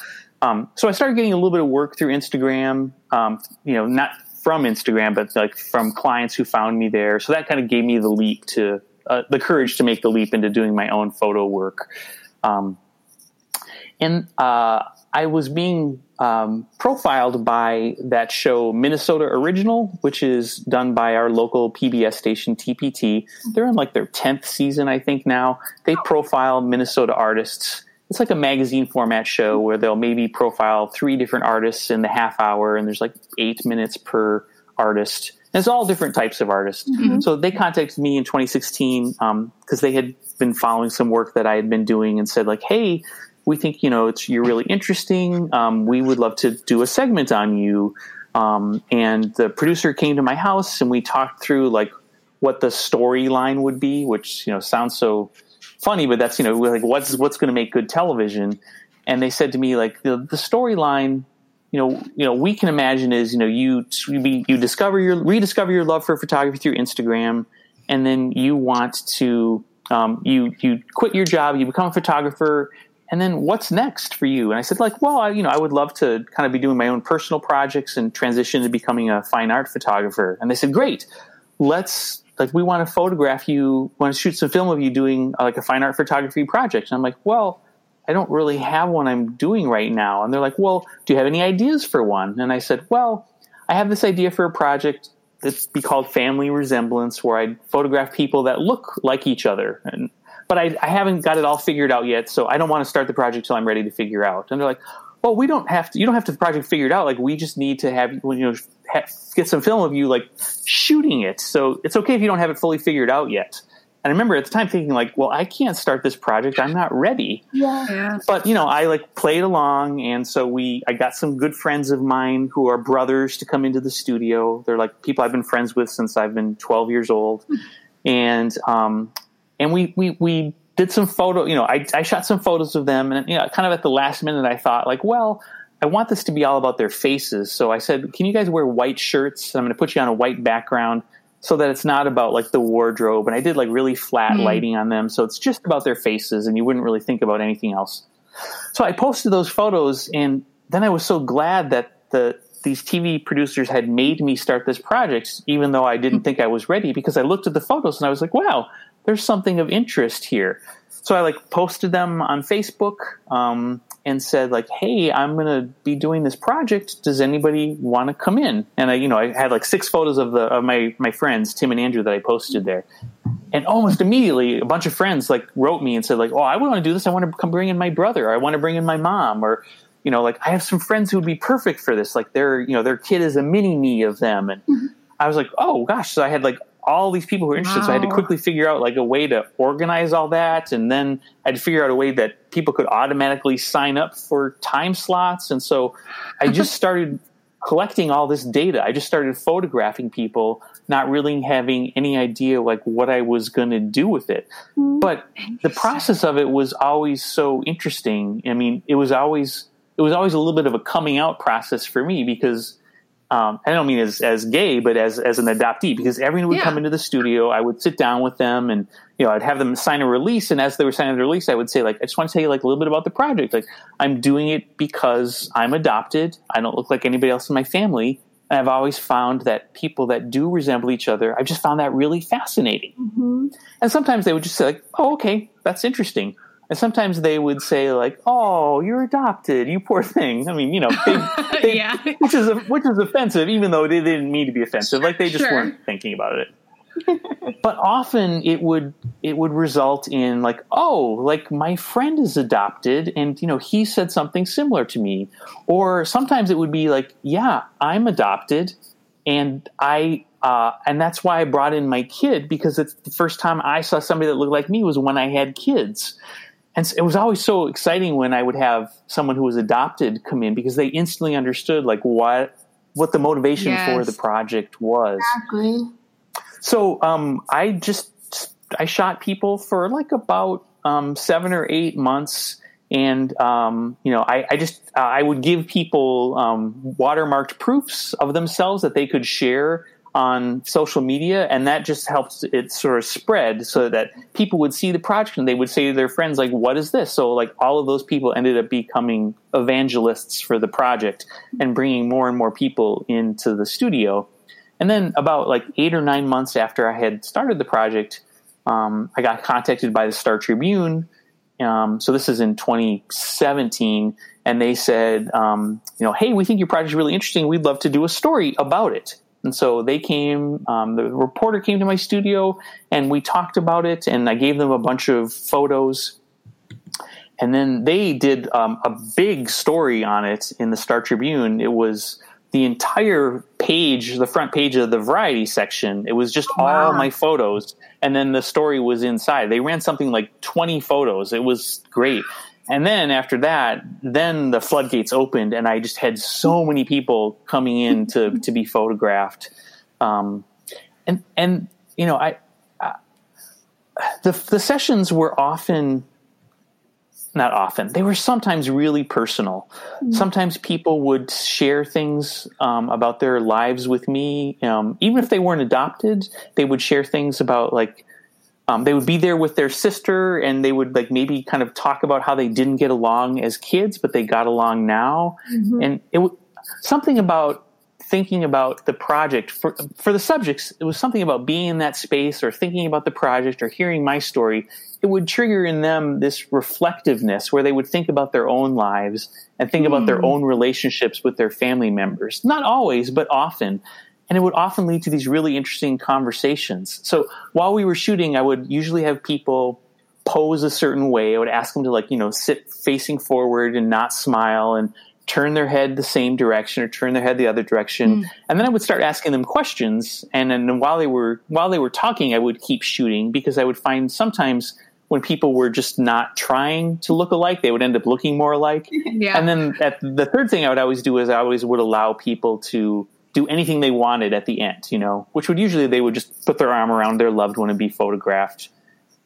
Um, so I started getting a little bit of work through Instagram. Um, you know, not from Instagram, but like from clients who found me there. So that kind of gave me the leap to uh, the courage to make the leap into doing my own photo work. Um, and uh, I was being um, profiled by that show Minnesota Original, which is done by our local PBS station TPT. They're in like their tenth season, I think now. They profile Minnesota artists. It's like a magazine format show where they'll maybe profile three different artists in the half hour, and there's like eight minutes per artist. And it's all different types of artists. Mm-hmm. So they contacted me in 2016 because um, they had been following some work that I had been doing and said like, "Hey, we think you know it's you're really interesting. Um, we would love to do a segment on you. Um, and the producer came to my house and we talked through like what the storyline would be, which you know sounds so funny, but that's you know like what's what's going to make good television. And they said to me like the, the storyline, you know, you know, we can imagine is you know you you, discover your rediscover your love for photography through Instagram, and then you want to um, you you quit your job, you become a photographer, and then what's next for you? And I said, like, well, I, you know, I would love to kind of be doing my own personal projects and transition to becoming a fine art photographer. And they said, great, let's like we want to photograph you, want to shoot some film of you doing uh, like a fine art photography project. And I'm like, well, I don't really have one I'm doing right now. And they're like, well, do you have any ideas for one? And I said, well, I have this idea for a project that's be called Family Resemblance, where I'd photograph people that look like each other. And but I, I haven't got it all figured out yet. So I don't want to start the project till I'm ready to figure out. And they're like, well, we don't have to. You don't have to project figured out. Like we just need to have you know get some film of you like shooting it. So it's okay if you don't have it fully figured out yet. And I remember at the time thinking like, well, I can't start this project. I'm not ready. Yeah. But you know, I like played along, and so we. I got some good friends of mine who are brothers to come into the studio. They're like people I've been friends with since I've been 12 years old, hmm. and um, and we we we did some photo. You know, I I shot some photos of them, and you know, kind of at the last minute, I thought like, well. I want this to be all about their faces. So I said, "Can you guys wear white shirts? I'm going to put you on a white background so that it's not about like the wardrobe." And I did like really flat mm. lighting on them, so it's just about their faces, and you wouldn't really think about anything else. So I posted those photos, and then I was so glad that the these TV producers had made me start this project, even though I didn't hmm. think I was ready, because I looked at the photos and I was like, "Wow, there's something of interest here. So I like posted them on Facebook um, and said like, "Hey, I'm going to be doing this project. Does anybody want to come in?" And I, you know, I had like six photos of the of my my friends Tim and Andrew that I posted there, and almost immediately a bunch of friends like wrote me and said like, "Oh, I want to do this. I want to come bring in my brother. Or I want to bring in my mom." Or you know, like I have some friends who would be perfect for this. Like their you know their kid is a mini me of them, and mm-hmm. I was like, "Oh gosh!" So I had like all these people who are interested. Wow. So I had to quickly figure out like a way to organize all that, and then I had to figure out a way that people could automatically sign up for time slots. And so I just started collecting all this data. I just started photographing people, not really having any idea like what I was going to do with it. Mm-hmm. But the process of it was always so interesting. I mean, it was always it was always a little bit of a coming out process for me because um, I don't mean as, as gay, but as, as an adoptee, because everyone would Yeah. come into the studio. I would sit down with them and, you know, I'd have them sign a release. And as they were signing the release, I would say, like, I just want to tell you, like, a little bit about the project. Like, I'm doing it because I'm adopted. I don't look like anybody else in my family. And I've always found that people that do resemble each other, I've just found that really fascinating. And sometimes they would just say, like, oh, okay, that's interesting. And sometimes they would say, like, oh, you're adopted, you poor thing. I mean, you know, they, they, Yeah. which is which is offensive, even though they didn't mean to be offensive. Like they just Sure. weren't thinking about it. but often it would it would result in like, oh, like my friend is adopted, and you know he said something similar to me, or sometimes it would be like, yeah, I'm adopted, and I. Uh, and that's why I brought in my kid because it's the first time I saw somebody that looked like me was when I had kids. And so it was always so exciting when I would have someone who was adopted come in because they instantly understood like what what the motivation for the project was. Exactly. So um, I just I shot people for like about um, seven or eight months, and um, you know I, I just uh, I would give people um, watermarked proofs of themselves that they could share on social media, and that just helps it sort of spread so that people would see the project and they would say to their friends like, "What is this?" So like all of those people ended up becoming evangelists for the project and bringing more and more people into the studio. And then about like eight or nine months after I had started the project, um, I got contacted by the Star Tribune. Um, so this is in 2017, and they said, um, you know, hey, we think your project is really interesting. We'd love to do a story about it. And so they came. Um, the reporter came to my studio, and we talked about it. And I gave them a bunch of photos. And then they did um, a big story on it in the Star Tribune. It was the entire page, the front page of the variety section. It was just all my photos, and then the story was inside. They ran something like twenty photos. It was great. And then after that, then the floodgates opened, and I just had so many people coming in to to be photographed. Um, and and you know, I, I the the sessions were often not often. They were sometimes really personal. Sometimes people would share things um, about their lives with me, um, even if they weren't adopted. They would share things about like um, they would be there with their sister, and they would like maybe kind of talk about how they didn't get along as kids, but they got along now. And it was something about thinking about the project for for the subjects. It was something about being in that space, or thinking about the project, or hearing my story it would trigger in them this reflectiveness where they would think about their own lives and think about their own relationships with their family members. Not always, but often. And it would often lead to these really interesting conversations. So while we were shooting, I would usually have people pose a certain way. I would ask them to like, you know, sit facing forward and not smile and turn their head the same direction or turn their head the other direction. Hmm. And then I would start asking them questions. And then while they were while they were talking, I would keep shooting because I would find sometimes when people were just not trying to look alike, they would end up looking more alike. Yeah. And then at the third thing I would always do is I always would allow people to do anything they wanted at the end, you know, which would usually they would just put their arm around their loved one and be photographed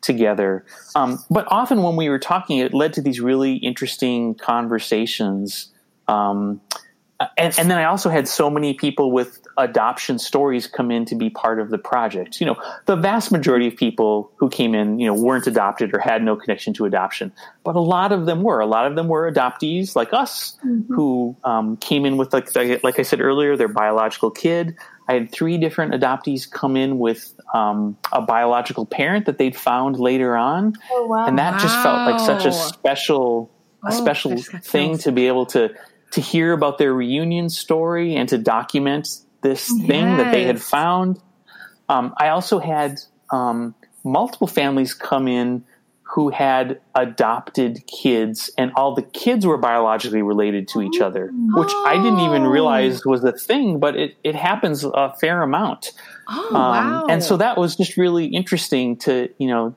together. Um, but often when we were talking, it led to these really interesting conversations. Um, and, and then I also had so many people with adoption stories come in to be part of the project. You know, the vast majority of people who came in, you know, weren't adopted or had no connection to adoption, but a lot of them were. A lot of them were adoptees like us who um, came in with, like, like I said earlier, their biological kid. I had three different adoptees come in with um, a biological parent that they'd found later on, Oh wow. and that just felt like such a Wow. special, a Oh, special just got thing to be able to to hear about their reunion story and to document this thing that they had found. Um, I also had um, multiple families come in who had adopted kids, and all the kids were biologically related to each other, which I didn't even Oh. realize was a thing, but it, it happens a fair amount. oh Um, wow. And so that was just really interesting to, you know,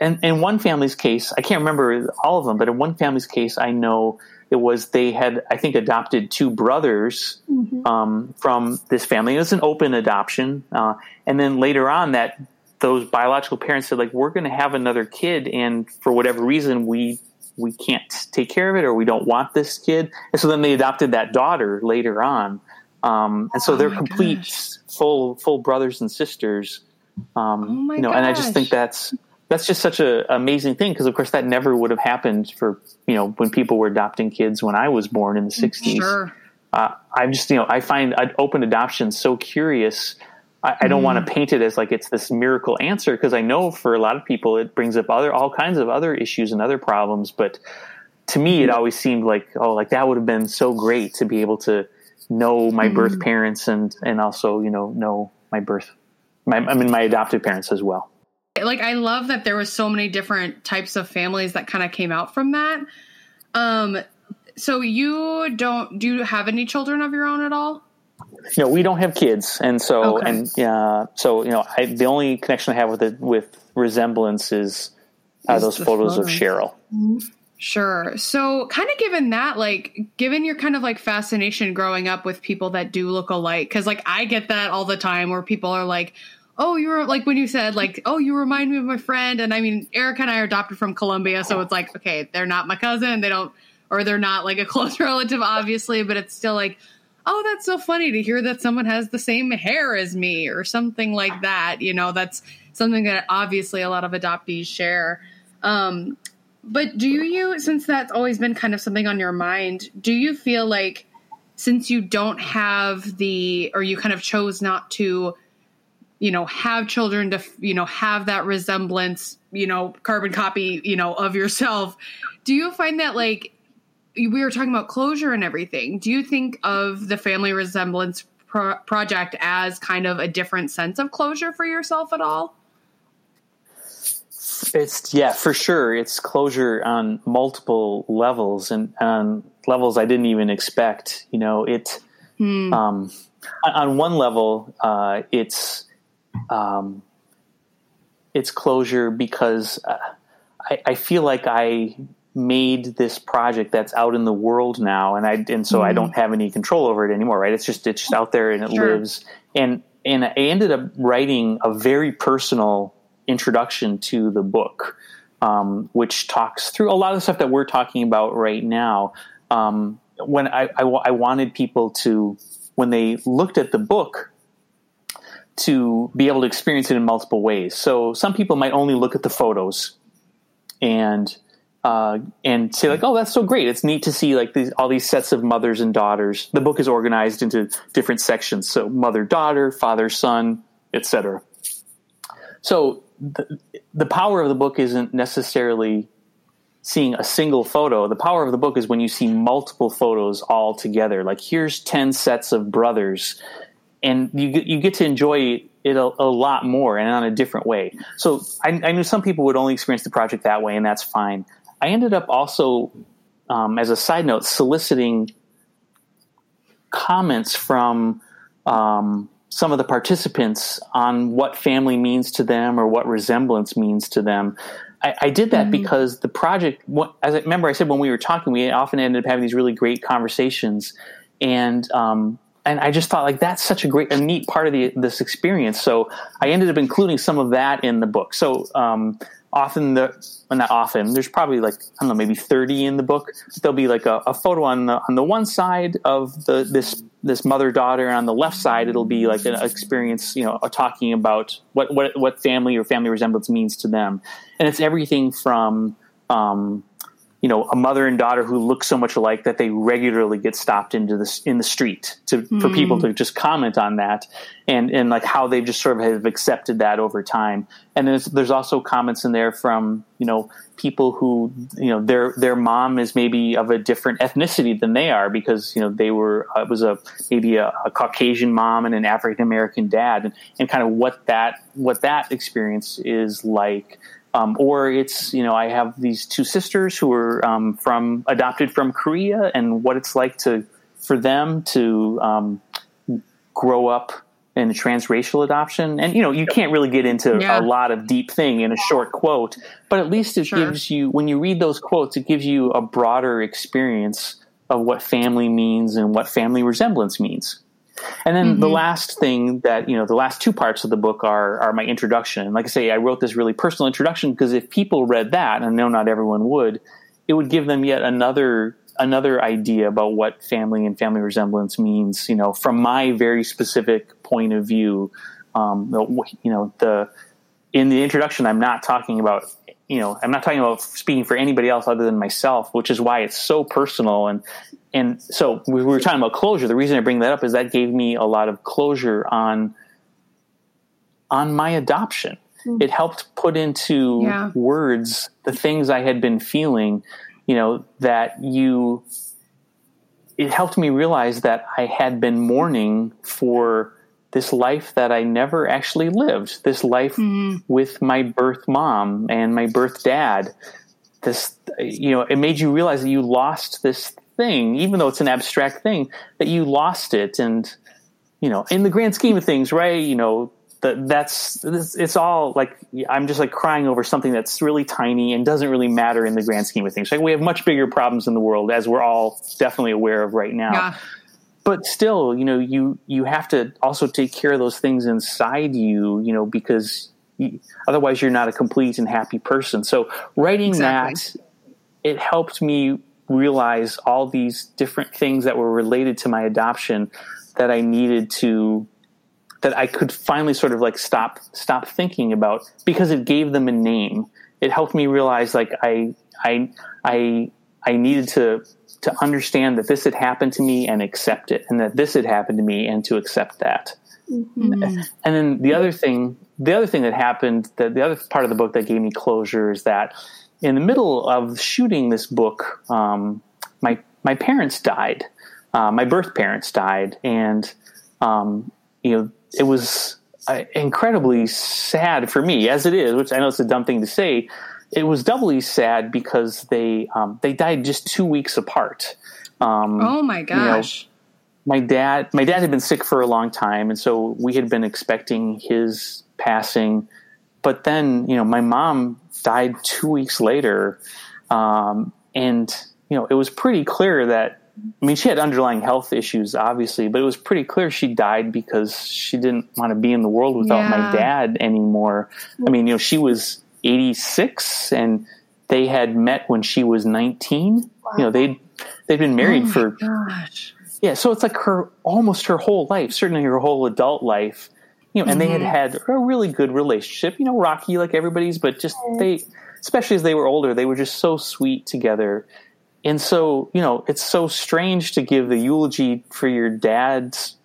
and in one family's case, I can't remember all of them, but in one family's case, I know it was they had, I think, adopted two brothers um, from this family. It was an open adoption. Uh, and then later on, that those biological parents said, like, we're going to have another kid, and for whatever reason, we we can't take care of it or we don't want this kid. And so then they adopted that daughter later on. Um, and so Oh they're complete, gosh. full, full brothers and sisters. Um, Oh you know, and I just think that's that's just such a amazing thing because, of course, that never would have happened for you know when people were adopting kids when I was born in the '60s. Sure. Uh, I'm just you know I find open adoption so curious. I, I don't want Mm-hmm. to paint it as like it's this miracle answer because I know for a lot of people it brings up other all kinds of other issues and other problems. But to me, Mm-hmm. it always seemed like oh, like that would have been so great to be able to know my birth Mm-hmm. parents and and also you know know my birth, my I mean my adoptive parents as well. Like I love that there was so many different types of families that kind of came out from that. Um so you don't do you have any children of your own at all? No, we don't have kids, and so Okay. and yeah, so you know, I, the only connection I have with it with resemblance is uh, those photos of photos. Cheryl. Sure. So, kind of given that, like, given your kind of like fascination growing up with people that do look alike, because like I get that all the time where people are like, oh, you were like when you said, like, oh, you remind me of my friend. And I mean, Erica and I are adopted from Colombia. So it's like, okay, they're not my cousin. They don't, or they're not like a close relative, obviously, but it's still like, oh, that's so funny to hear that someone has the same hair as me or something like that. You know, that's something that obviously a lot of adoptees share. Um, but do you, since that's always been kind of something on your mind, do you feel like since you don't have the, or you kind of chose not to, you know, have children to, you know, have that resemblance, you know, carbon copy, you know, of yourself, do you find that like, we were talking about closure and everything. Do you think of the family resemblance pro- project as kind of a different sense of closure for yourself at all? It's yeah, for sure. It's closure on multiple levels and on levels I didn't even expect. You know, it um, on- on one level, uh, it's um, it's closure because uh, I, I feel like I made this project that's out in the world now, and I and so I don't have any control over it anymore. Right? It's just it's just out there and it Sure. lives. And and I ended up writing a very personal introduction to the book, um, which talks through a lot of the stuff that we're talking about right now. Um, when I, I, I wanted people to, when they looked at the book, to be able to experience it in multiple ways. So some people might only look at the photos and uh, and say like, "Oh, that's so great! It's neat to see like these all these sets of mothers and daughters." The book is organized into different sections, so mother, daughter, father, son, etc. So the, the power of the book isn't necessarily seeing a single photo. The power of the book is when you see multiple photos all together. Like here's ten sets of brothers, and you get, you get to enjoy it a, a lot more and on a different way. So I, I knew some people would only experience the project that way, and that's fine. I ended up also, um, as a side note, soliciting comments from um, some of the participants on what family means to them or what resemblance means to them. I, I did that because the project, what, as I remember, I said when we were talking, we often ended up having these really great conversations, and um, and I just thought like that's such a great, a neat part of the, this experience. So I ended up including some of that in the book. So um, often the well, not often there's probably like I don't know maybe 30 in the book. There'll be like a, a photo on the on the one side of the this this mother daughter, and on the left side it'll be like an experience, you know, talking about what what what family or family resemblance means to them, and it's everything from um, you know a mother and daughter who look so much alike that they regularly get stopped into this in the street to for people to just comment on that and and like how they've just sort of have accepted that over time. And there's there's also comments in there from you know people who you know their their mom is maybe of a different ethnicity than they are because you know they were uh, it was a maybe a, a Caucasian mom and an African American dad and, and kind of what that what that experience is like um, or it's you know I have these two sisters who are um, from adopted from Korea, and what it's like to for them to um, grow up in a transracial adoption. And you know you can't really get into Yeah. a lot of deep thing in a short quote, but at least it Sure. gives you when you read those quotes, it gives you a broader experience of what family means and what family resemblance means. And then the last thing that you know, the last two parts of the book are are my introduction. And like I say, I wrote this really personal introduction because if people read that, and I know not everyone would, it would give them yet another another idea about what family and family resemblance means. You know, from my very specific point of view. Um, you know, the in the introduction, I'm not talking about you know, I'm not talking about speaking for anybody else other than myself, which is why it's so personal. And and so we were talking about closure. The reason I bring that up is that gave me a lot of closure on on my adoption. Mm-hmm. It helped put into yeah. words the things I had been feeling. You know that you. It helped me realize that I had been mourning for this life that I never actually lived, this life mm-hmm. with my birth mom and my birth dad. This, you know, it made you realize that you lost this thing, even though it's an abstract thing, that you lost it. And, you know, in the grand scheme of things, right, you know, that that's it's all like I'm just like crying over something that's really tiny and doesn't really matter in the grand scheme of things. Like we have much bigger problems in the world, as we're all definitely aware of right now. Yeah but still, you know, you you have to also take care of those things inside you, you know, because you, otherwise you're not a complete and happy person. So writing exactly. that, it helped me realize all these different things that were related to my adoption that I needed to that I could finally sort of like stop stop thinking about because it gave them a name. It helped me realize like I I I I needed to to understand that this had happened to me and accept it, and that this had happened to me and to accept that. Mm-hmm. And then the other thing, the other thing that happened, that the other part of the book that gave me closure is that in the middle of shooting this book, um, my my parents died. Uh, my birth parents died, and um, you know it was uh, incredibly sad for me, as it is. Which I know it's a dumb thing to say, it was doubly sad because they um, they died just two weeks apart. Um, oh my gosh! You know, my dad my dad had been sick for a long time, and so we had been expecting his passing. But then you know my mom died two weeks later, um, and you know it was pretty clear that I mean, she had underlying health issues, obviously, but it was pretty clear she died because she didn't want to be in the world without yeah. my dad anymore. I mean, you know, she was 86 and they had met when she was 19 wow. you know they'd they'd been married oh for gosh. yeah so it's like her almost her whole life certainly her whole adult life you know and mm-hmm. they had mm-hmm. had a really good relationship you know rocky like everybody's but just they especially as they were older they were just so sweet together and so you know it's so strange to give the eulogy for your dad's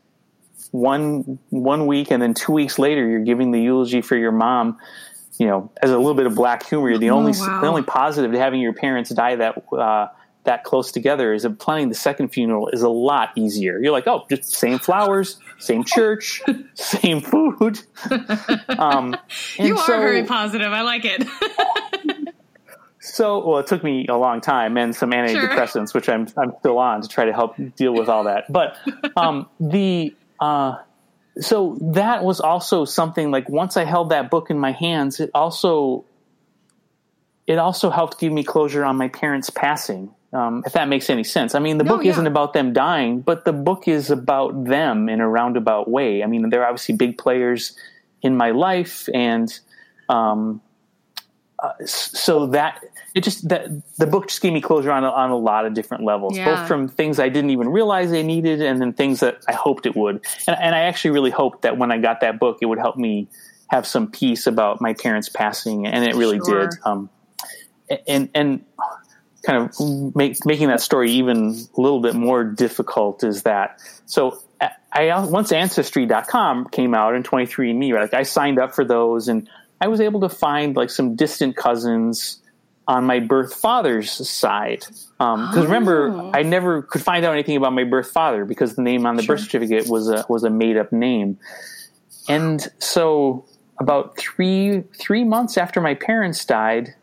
one one week and then two weeks later you're giving the eulogy for your mom you know, as a little bit of black humor, You're the oh, only wow. the only positive to having your parents die that uh, that close together is that planning the second funeral is a lot easier. You're like, oh, just same flowers, same church, same food. Um, you are so, very positive. I like it. so, well, it took me a long time and some antidepressants, sure. which I'm I'm still on to try to help deal with all that. But um, the uh, so that was also something like once I held that book in my hands, it also it also helped give me closure on my parents passing. Um, if that makes any sense. I mean, the no, book yeah. isn't about them dying, but the book is about them in a roundabout way. I mean, they're obviously big players in my life, and um, uh, so that it just that the book just gave me closure on a, on a lot of different levels, yeah. both from things I didn't even realize I needed, and then things that I hoped it would. And, and I actually really hoped that when I got that book, it would help me have some peace about my parents passing, and it really sure. did. Um, and and kind of make, making that story even a little bit more difficult is that so I once ancestry.com came out and 23andme right like I signed up for those and I was able to find like some distant cousins on my birth father's side. Because um, oh. remember, I never could find out anything about my birth father because the name on the sure. birth certificate was a was a made up name. And so, about three three months after my parents died,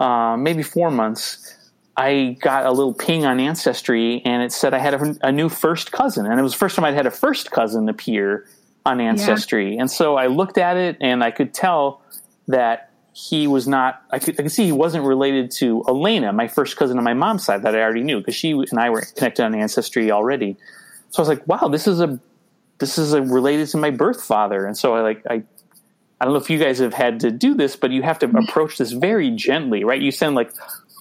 uh, maybe four months, I got a little ping on Ancestry, and it said I had a, a, new first cousin, and it was the first time I'd had a first cousin appear on Ancestry. Yeah. And so I looked at it, and I could tell that he was not I could, I could see he wasn't related to Elena, my first cousin on my mom's side that I already knew because she and I were connected on ancestry already. So I was like, wow, this is a this is a related to my birth father. And so I like I I don't know if you guys have had to do this, but you have to mm-hmm. approach this very gently, right? You send like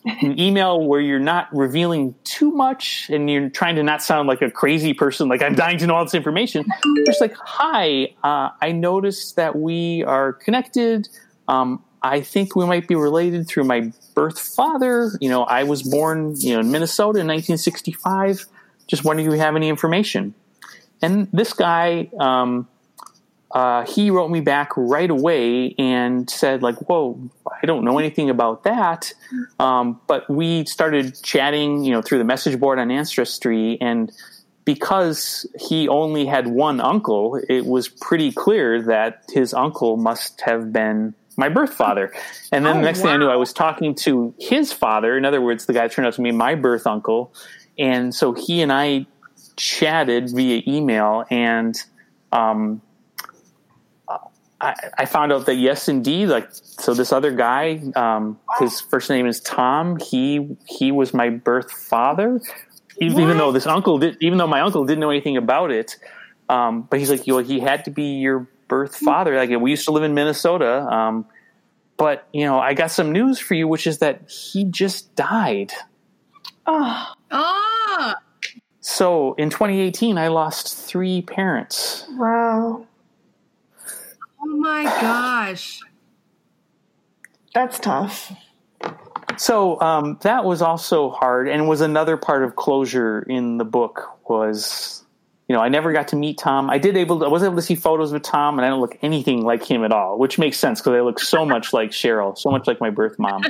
an email where you're not revealing too much and you're trying to not sound like a crazy person, like I'm dying to know all this information. Just like, hi, uh, I noticed that we are connected. Um, I think we might be related through my birth father. You know, I was born, you know, in Minnesota in 1965. Just wondering if you have any information. And this guy, um, uh, he wrote me back right away and said like whoa i don't know anything about that. Um, but we started chatting you know through the message board on ancestry and because he only had one uncle it was pretty clear that his uncle must have been my birth father. And then oh, the next wow. thing i knew i was talking to his father. In other words the guy turned out to be my birth uncle. And so he and i chatted via email and um, I, I, found out that yes, indeed, like so, this other guy, um, his first name is Tom. He he was my birth father, even, even, though this uncle did, even though my uncle didn't know anything about it. Um, but he's like, you know, he had to be your birth father. Like we used to live in Minnesota, um, but you know, I got some news for you, which is that he just died. Oh, ah. So in 2018, I lost three parents. Wow. Oh my gosh. That's tough. So um, that was also hard, and was another part of closure in the book. Was you know I never got to meet Tom. I did able to, I was able to see photos with Tom, and I don't look anything like him at all, which makes sense because I look so much like Cheryl, so much like my birth mom.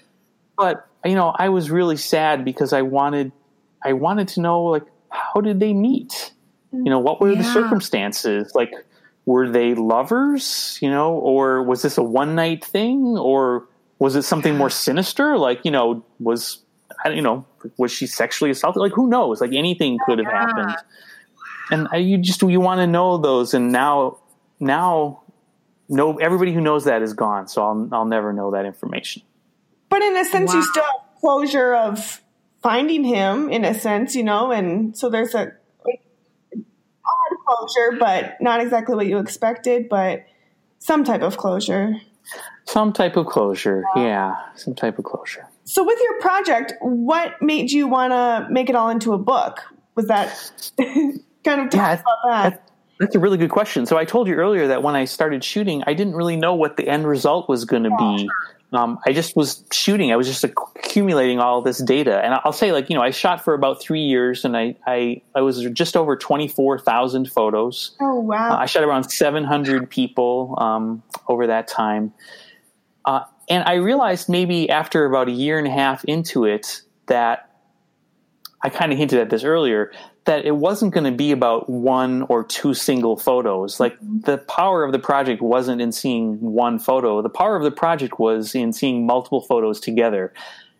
but you know I was really sad because I wanted I wanted to know like how did they meet? You know what were yeah. the circumstances like were they lovers, you know, or was this a one night thing, or was it something more sinister? Like, you know, was you know, was she sexually assaulted? Like, who knows? Like, anything oh, could have yeah. happened. And you just you want to know those, and now now no everybody who knows that is gone, so I'll I'll never know that information. But in a sense, wow. you still have closure of finding him, in a sense, you know, and so there's a closure, but not exactly what you expected, but some type of closure. Some type of closure, yeah, some type of closure. So, with your project, what made you want to make it all into a book? Was that kind of yeah, about that? That's a really good question. So I told you earlier that when I started shooting, I didn't really know what the end result was going to yeah. be um, I just was shooting. I was just accumulating all this data, and I'll say, like you know, I shot for about three years, and I I, I was just over twenty four thousand photos. Oh wow! Uh, I shot around seven hundred people um, over that time, uh, and I realized maybe after about a year and a half into it that I kind of hinted at this earlier that it wasn't going to be about one or two single photos. Like the power of the project wasn't in seeing one photo. The power of the project was in seeing multiple photos together.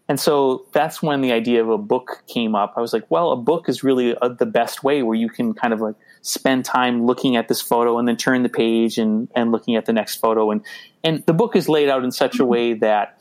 And so that's when the idea of a book came up. I was like, well, a book is really a, uh, the best way where you can kind of like spend time looking at this photo and then turn the page and, and looking at the next photo. And, and the book is laid out in such a way that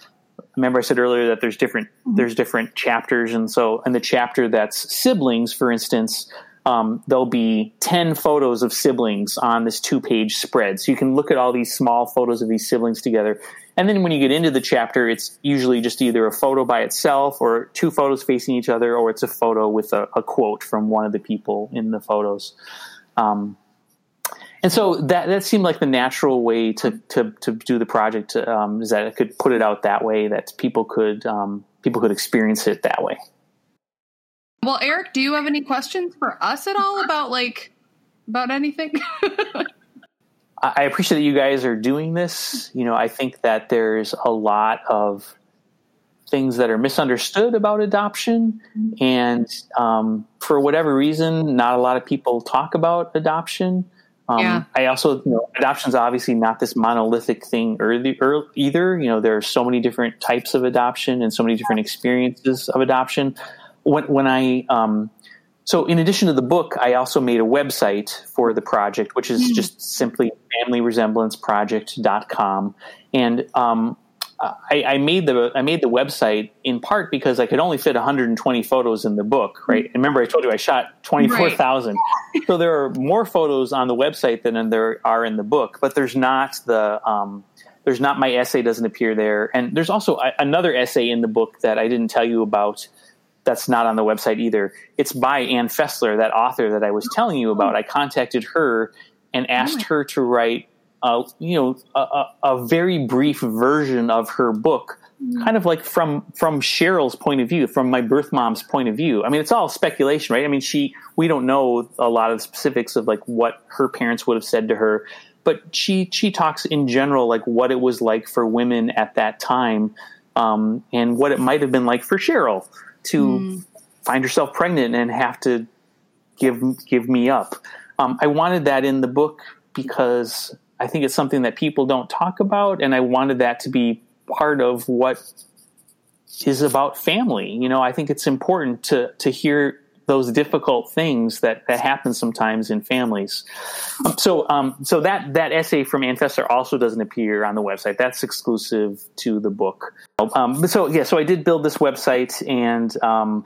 remember I said earlier that there's different mm-hmm. there's different chapters, and so in the chapter that's siblings, for instance, um, there'll be ten photos of siblings on this two page spread. So you can look at all these small photos of these siblings together, and then when you get into the chapter, it's usually just either a photo by itself, or two photos facing each other, or it's a photo with a, a quote from one of the people in the photos. Um, and so that that seemed like the natural way to to, to do the project um, is that I could put it out that way that people could um, people could experience it that way. Well, Eric, do you have any questions for us at all about like about anything? I appreciate that you guys are doing this. You know, I think that there's a lot of things that are misunderstood about adoption, and um, for whatever reason, not a lot of people talk about adoption. Um, yeah. I also, you know, adoption is obviously not this monolithic thing early, early, either. You know, there are so many different types of adoption and so many different experiences of adoption. When, when I, um, so in addition to the book, I also made a website for the project, which is mm-hmm. just simply familyresemblanceproject.com. And um, I, I, made the I made the website in part because I could only fit 120 photos in the book, right? And remember, I told you I shot 24,000, right. so there are more photos on the website than there are in the book, but there's not the um, there's not my essay doesn't appear there, and there's also a, another essay in the book that I didn't tell you about. That's not on the website either. It's by Ann Fessler, that author that I was telling you about. I contacted her and asked her to write, uh, you know, a, a, a very brief version of her book kind of like from from Cheryl's point of view, from my birth mom's point of view. I mean, it's all speculation, right? I mean, she we don't know a lot of specifics of like what her parents would have said to her, but she she talks in general like what it was like for women at that time, um, and what it might have been like for Cheryl to mm. find herself pregnant and have to give give me up. Um, I wanted that in the book because I think it's something that people don't talk about, and I wanted that to be part of what is about family. You know, I think it's important to to hear those difficult things that that happen sometimes in families. Um, so, um, so that that essay from Ann Fessler also doesn't appear on the website. That's exclusive to the book. Um, so yeah, so I did build this website, and um,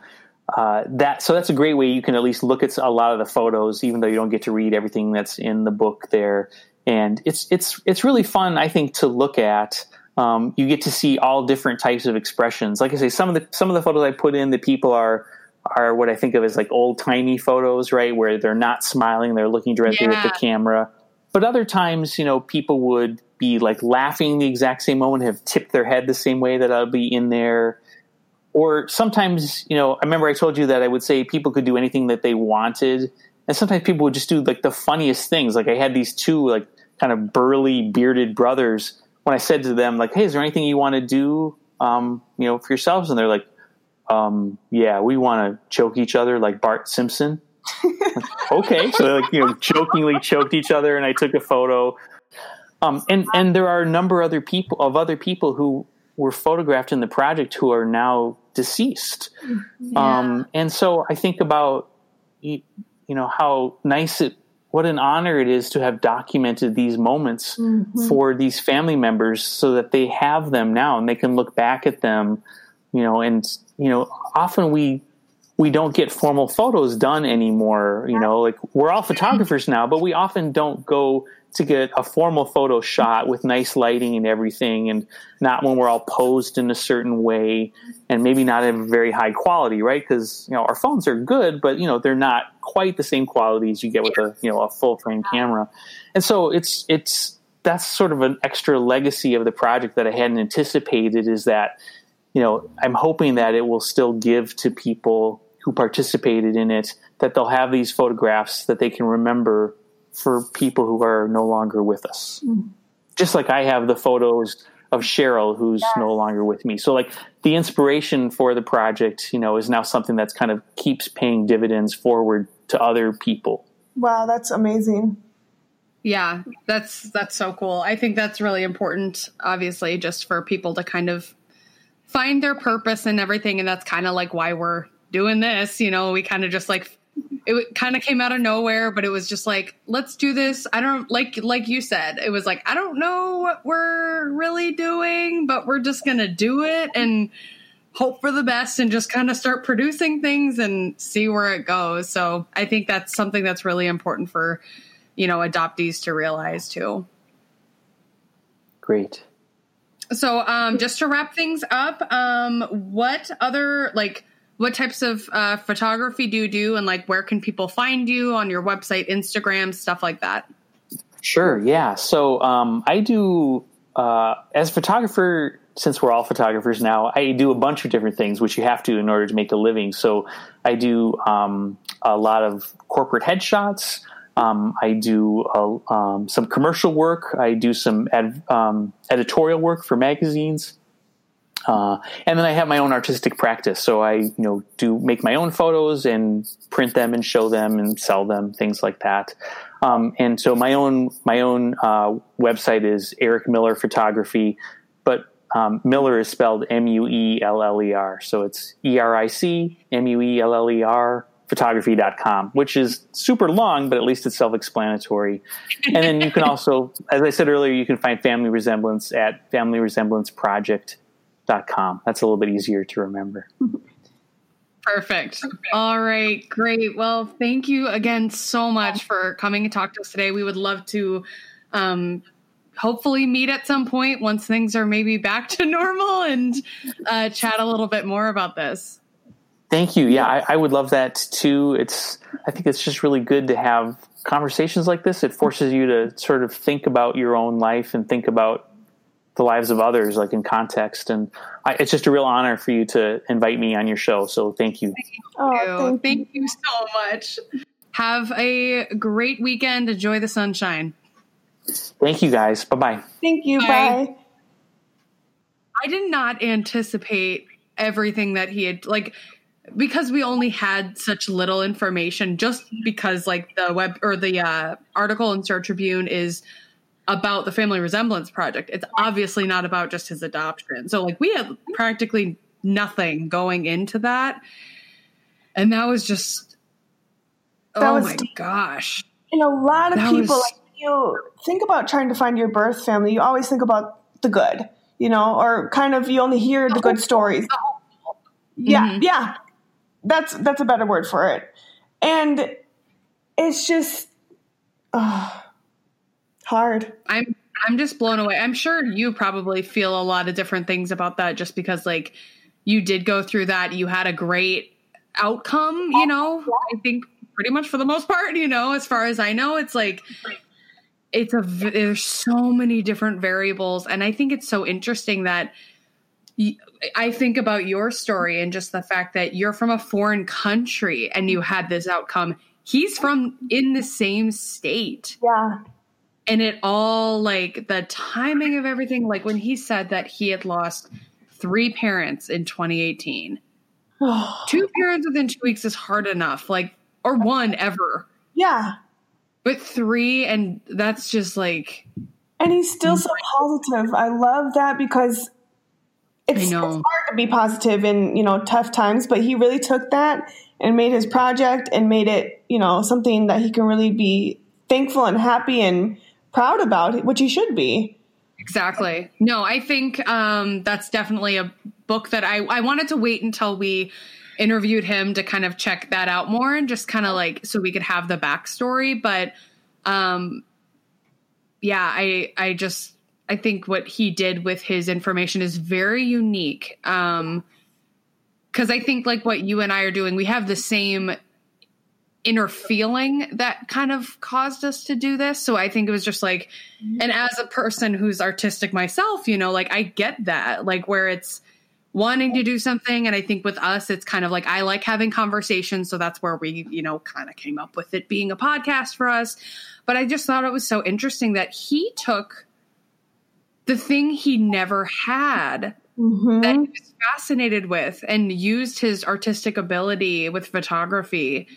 uh, that so that's a great way you can at least look at a lot of the photos, even though you don't get to read everything that's in the book there. And it's it's it's really fun, I think, to look at um, you get to see all different types of expressions. Like I say, some of the some of the photos I put in, the people are are what I think of as like old timey photos, right, where they're not smiling, they're looking directly yeah. at the camera. But other times, you know, people would be like laughing the exact same moment, have tipped their head the same way that I'll be in there. Or sometimes, you know, I remember I told you that I would say people could do anything that they wanted. And sometimes people would just do like the funniest things. Like I had these two like kind of burly bearded brothers when I said to them, like, "Hey, is there anything you want to do, um, you know, for yourselves?" and they're like, um, "Yeah, we want to choke each other like Bart Simpson." okay, so like you know, jokingly choked each other, and I took a photo. Um, and and there are a number of other people of other people who were photographed in the project who are now deceased. Yeah. Um, and so I think about you, know how nice it what an honor it is to have documented these moments mm-hmm. for these family members so that they have them now and they can look back at them you know and you know often we we don't get formal photos done anymore you know like we're all photographers now but we often don't go to get a formal photo shot with nice lighting and everything and not when we're all posed in a certain way and maybe not in very high quality right? Because you know our phones are good but you know they're not quite the same quality as you get with a you know a full frame camera. And so it's it's that's sort of an extra legacy of the project that i hadn't anticipated is that you know i'm hoping that it will still give to people who participated in it that they'll have these photographs that they can remember for people who are no longer with us. Mm. Just like I have the photos of Cheryl who's yes. no longer with me. So like the inspiration for the project, you know, is now something that's kind of keeps paying dividends forward to other people. Wow, that's amazing. Yeah, that's that's so cool. I think that's really important obviously just for people to kind of find their purpose and everything and that's kind of like why we're doing this, you know, we kind of just like it kind of came out of nowhere but it was just like let's do this. I don't like like you said it was like i don't know what we're really doing but we're just gonna do it and hope for the best and just kind of start producing things and see where it goes. So i think that's something that's really important for you know adoptees to realize too. Great. So um just to wrap things up um what other like what types of uh, photography do you do? And like where can people find you on your website instagram stuff like that? Sure yeah. So um, i do uh, as a photographer since we're all photographers now i do a bunch of different things which you have to in order to make a living. So i do um, a lot of corporate headshots. Um, I do uh, um, some commercial work. I do some ed- um, editorial work for magazines. Uh, and then I have my own artistic practice, so I you know do make my own photos and print them and show them and sell them, things like that. Um, and so my own my own uh, website is Eric Mueller Photography, but um, Mueller is spelled M U E L L E R, so it's E R I C M U E L L E R photography.com, which is super long, but at least it's self explanatory. And then you can also, as I said earlier, you can find Family Resemblance at Family Resemblance Project com. That's a little bit easier to remember. Perfect. All right, great. Well, thank you again so much for coming and talk to us today. We would love to um, hopefully meet at some point once things are maybe back to normal and uh, chat a little bit more about this. Thank you. Yeah, I, I, would love that too. It's I think it's just really good to have conversations like this. It forces you to sort of think about your own life and think about the lives of others, like in context. And I, it's just a real honor for you to invite me on your show. So thank you. Thank you. Oh, thank you so much. Have a great weekend. Enjoy the sunshine. Thank you guys. Bye bye. Thank you. Bye. bye. I did not anticipate everything that he had like because we only had such little information just because like the web or the uh, article in Star Tribune is about the family resemblance project. It's obviously not about just his adoption. So like we had practically nothing going into that. And that was just that oh was my deep. gosh. And a lot of that people was, like you think about trying to find your birth family you always think about the good you know or kind of you only hear the good stories. Yeah mm-hmm. yeah. That's that's a better word for it. And it's just hard. I'm I'm just blown away. I'm sure you probably feel a lot of different things about that just because like you did go through that. You had a great outcome, you know. I think pretty much for the most part, you know, as far as I know, it's like it's a there's so many different variables and I think it's so interesting that I think about your story and just the fact that you're from a foreign country and you had this outcome. He's from in the same state. Yeah. And it all like the timing of everything, like when he said that he had lost three parents in 2018. two parents within two weeks is hard enough, like, or one ever. Yeah. But three, and that's just like. And he's still so mm. positive. I love that because it's, it's hard to be positive in you know tough times but he really took that and made his project and made it you know something that he can really be thankful and happy and proud about which he should be exactly no i think um, that's definitely a book that I, I wanted to wait until we interviewed him to kind of check that out more and just kind of like so we could have the backstory but um yeah i i just I think what he did with his information is very unique. Um, because I think like what you and I are doing, we have the same inner feeling that kind of caused us to do this. So I think it was just like, and as a person who's artistic myself, you know, like I get that, like where it's wanting to do something. And I think with us, it's kind of like I like having conversations. So that's where we, you know, kind of came up with it being a podcast for us. But I just thought it was so interesting that he took the thing he never had mm-hmm. that he was fascinated with and used his artistic ability with photography.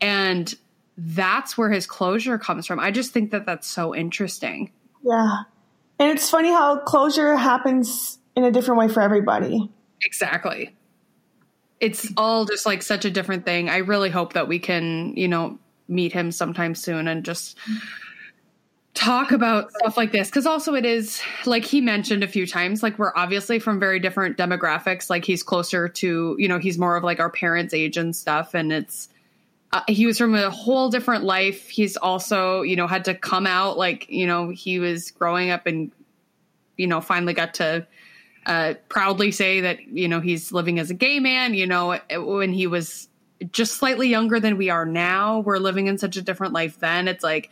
And that's where his closure comes from. I just think that that's so interesting. Yeah. And it's funny how closure happens in a different way for everybody. Exactly. It's all just like such a different thing. I really hope that we can, you know, meet him sometime soon and just talk about stuff like this because also it is like he mentioned a few times like we're obviously from very different demographics like he's closer to you know he's more of like our parents age and stuff and it's uh, he was from a whole different life. He's also you know had to come out like you know he was growing up and you know finally got to uh, proudly say that you know he's living as a gay man you know when he was just slightly younger than we are now. We're living in such a different life then. It's like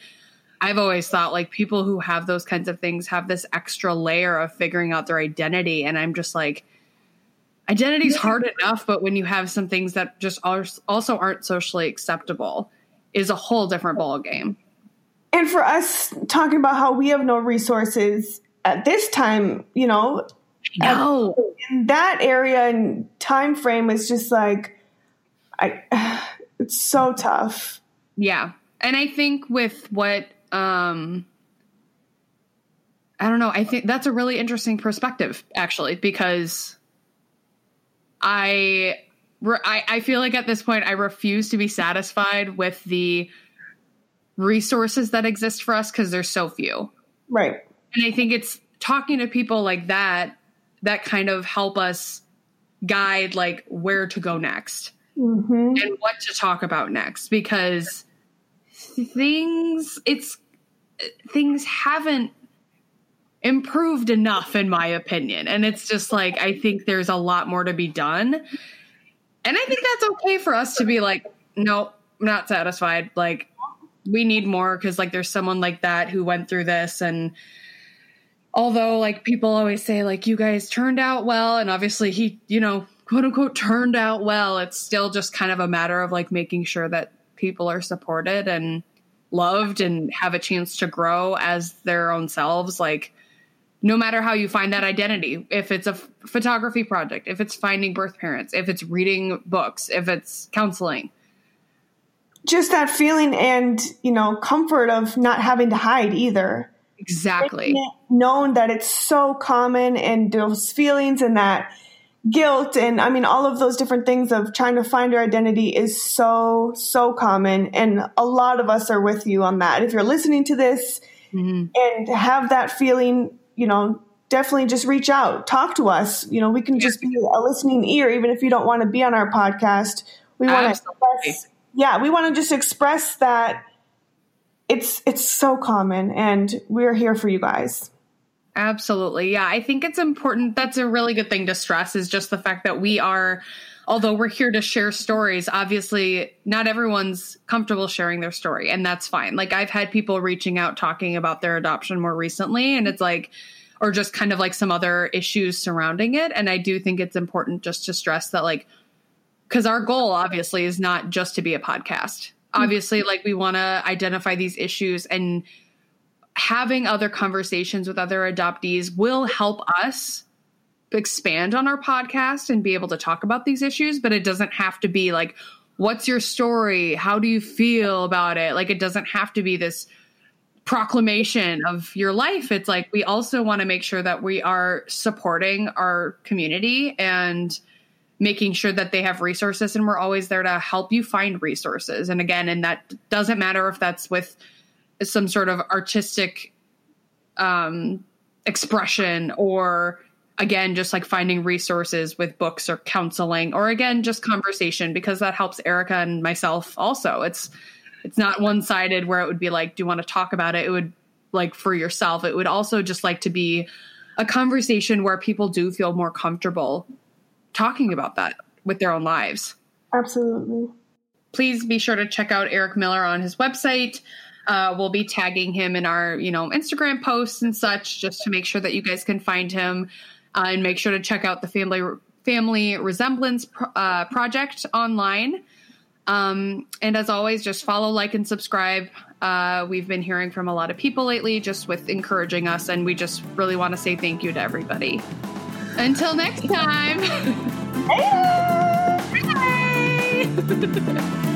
I've always thought like people who have those kinds of things have this extra layer of figuring out their identity. And I'm just like, identity's hard enough, but when you have some things that just also aren't socially acceptable, is a whole different ball game. And for us talking about how we have no resources at this time, you know, no, in that area and time frame is just like, I, it's so tough. Yeah, and I think with what um I don't know. I think that's a really interesting perspective, actually, because I, I, I feel like at this point I refuse to be satisfied with the resources that exist for us because there's so few. Right. And I think it's talking to people like that that kind of help us guide like where to go next mm-hmm. and what to talk about next because things it's things haven't improved enough in my opinion. And it's just like i think there's a lot more to be done. And i think that's okay for us to be like nope i'm not satisfied. Like we need more because like there's someone like that who went through this. And although like people always say like you guys turned out well and obviously he you know quote unquote turned out well it's still just kind of a matter of like making sure that people are supported and loved and have a chance to grow as their own selves. Like no matter how you find that identity if it's a f- photography project if it's finding birth parents if it's reading books if it's counseling. Just that feeling and you know comfort of not having to hide either. Exactly. Known that it's so common and those feelings and that guilt and i mean all of those different things of trying to find your identity is so so common. And a lot of us are with you on that. If you're listening to this mm-hmm. and have that feeling you know, definitely just reach out, talk to us. You know, we can just be a listening ear, even if you don't want to be on our podcast. We want to express, yeah, we want to just express that it's it's so common, and we're here for you guys. Absolutely, yeah. I think it's important. That's a really good thing to stress is just the fact that we are although we're here to share stories, obviously not everyone's comfortable sharing their story, and that's fine. Like I've had people reaching out talking about their adoption more recently, and it's like, or just kind of like some other issues surrounding it. And I do think it's important just to stress that, like, because our goal obviously is not just to be a podcast. Mm-hmm. Obviously, like we want to identify these issues and having other conversations with other adoptees will help us expand on our podcast and be able to talk about these issues, but it doesn't have to be like, what's your story? How do you feel about it? Like, it doesn't have to be this proclamation of your life. It's like we also want to make sure that we are supporting our community and making sure that they have resources and we're always there to help you find resources. And again, and that doesn't matter if that's with some sort of artistic um expression or again just like finding resources with books or counseling or again just conversation because that helps erica and myself also. It's it's not one-sided where it would be like do you want to talk about it? It would like for yourself. It would also just like to be a conversation where people do feel more comfortable talking about that with their own lives. Absolutely. Please be sure to check out eric mueller on his website uh, we'll be tagging him in our you know instagram posts and such just to make sure that you guys can find him uh, and make sure to check out the family family resemblance uh, project online. Um, and as always, just follow, like, and subscribe. Uh, we've been hearing from a lot of people lately, just with encouraging us, and we just really want to say thank you to everybody. Until next time. Bye.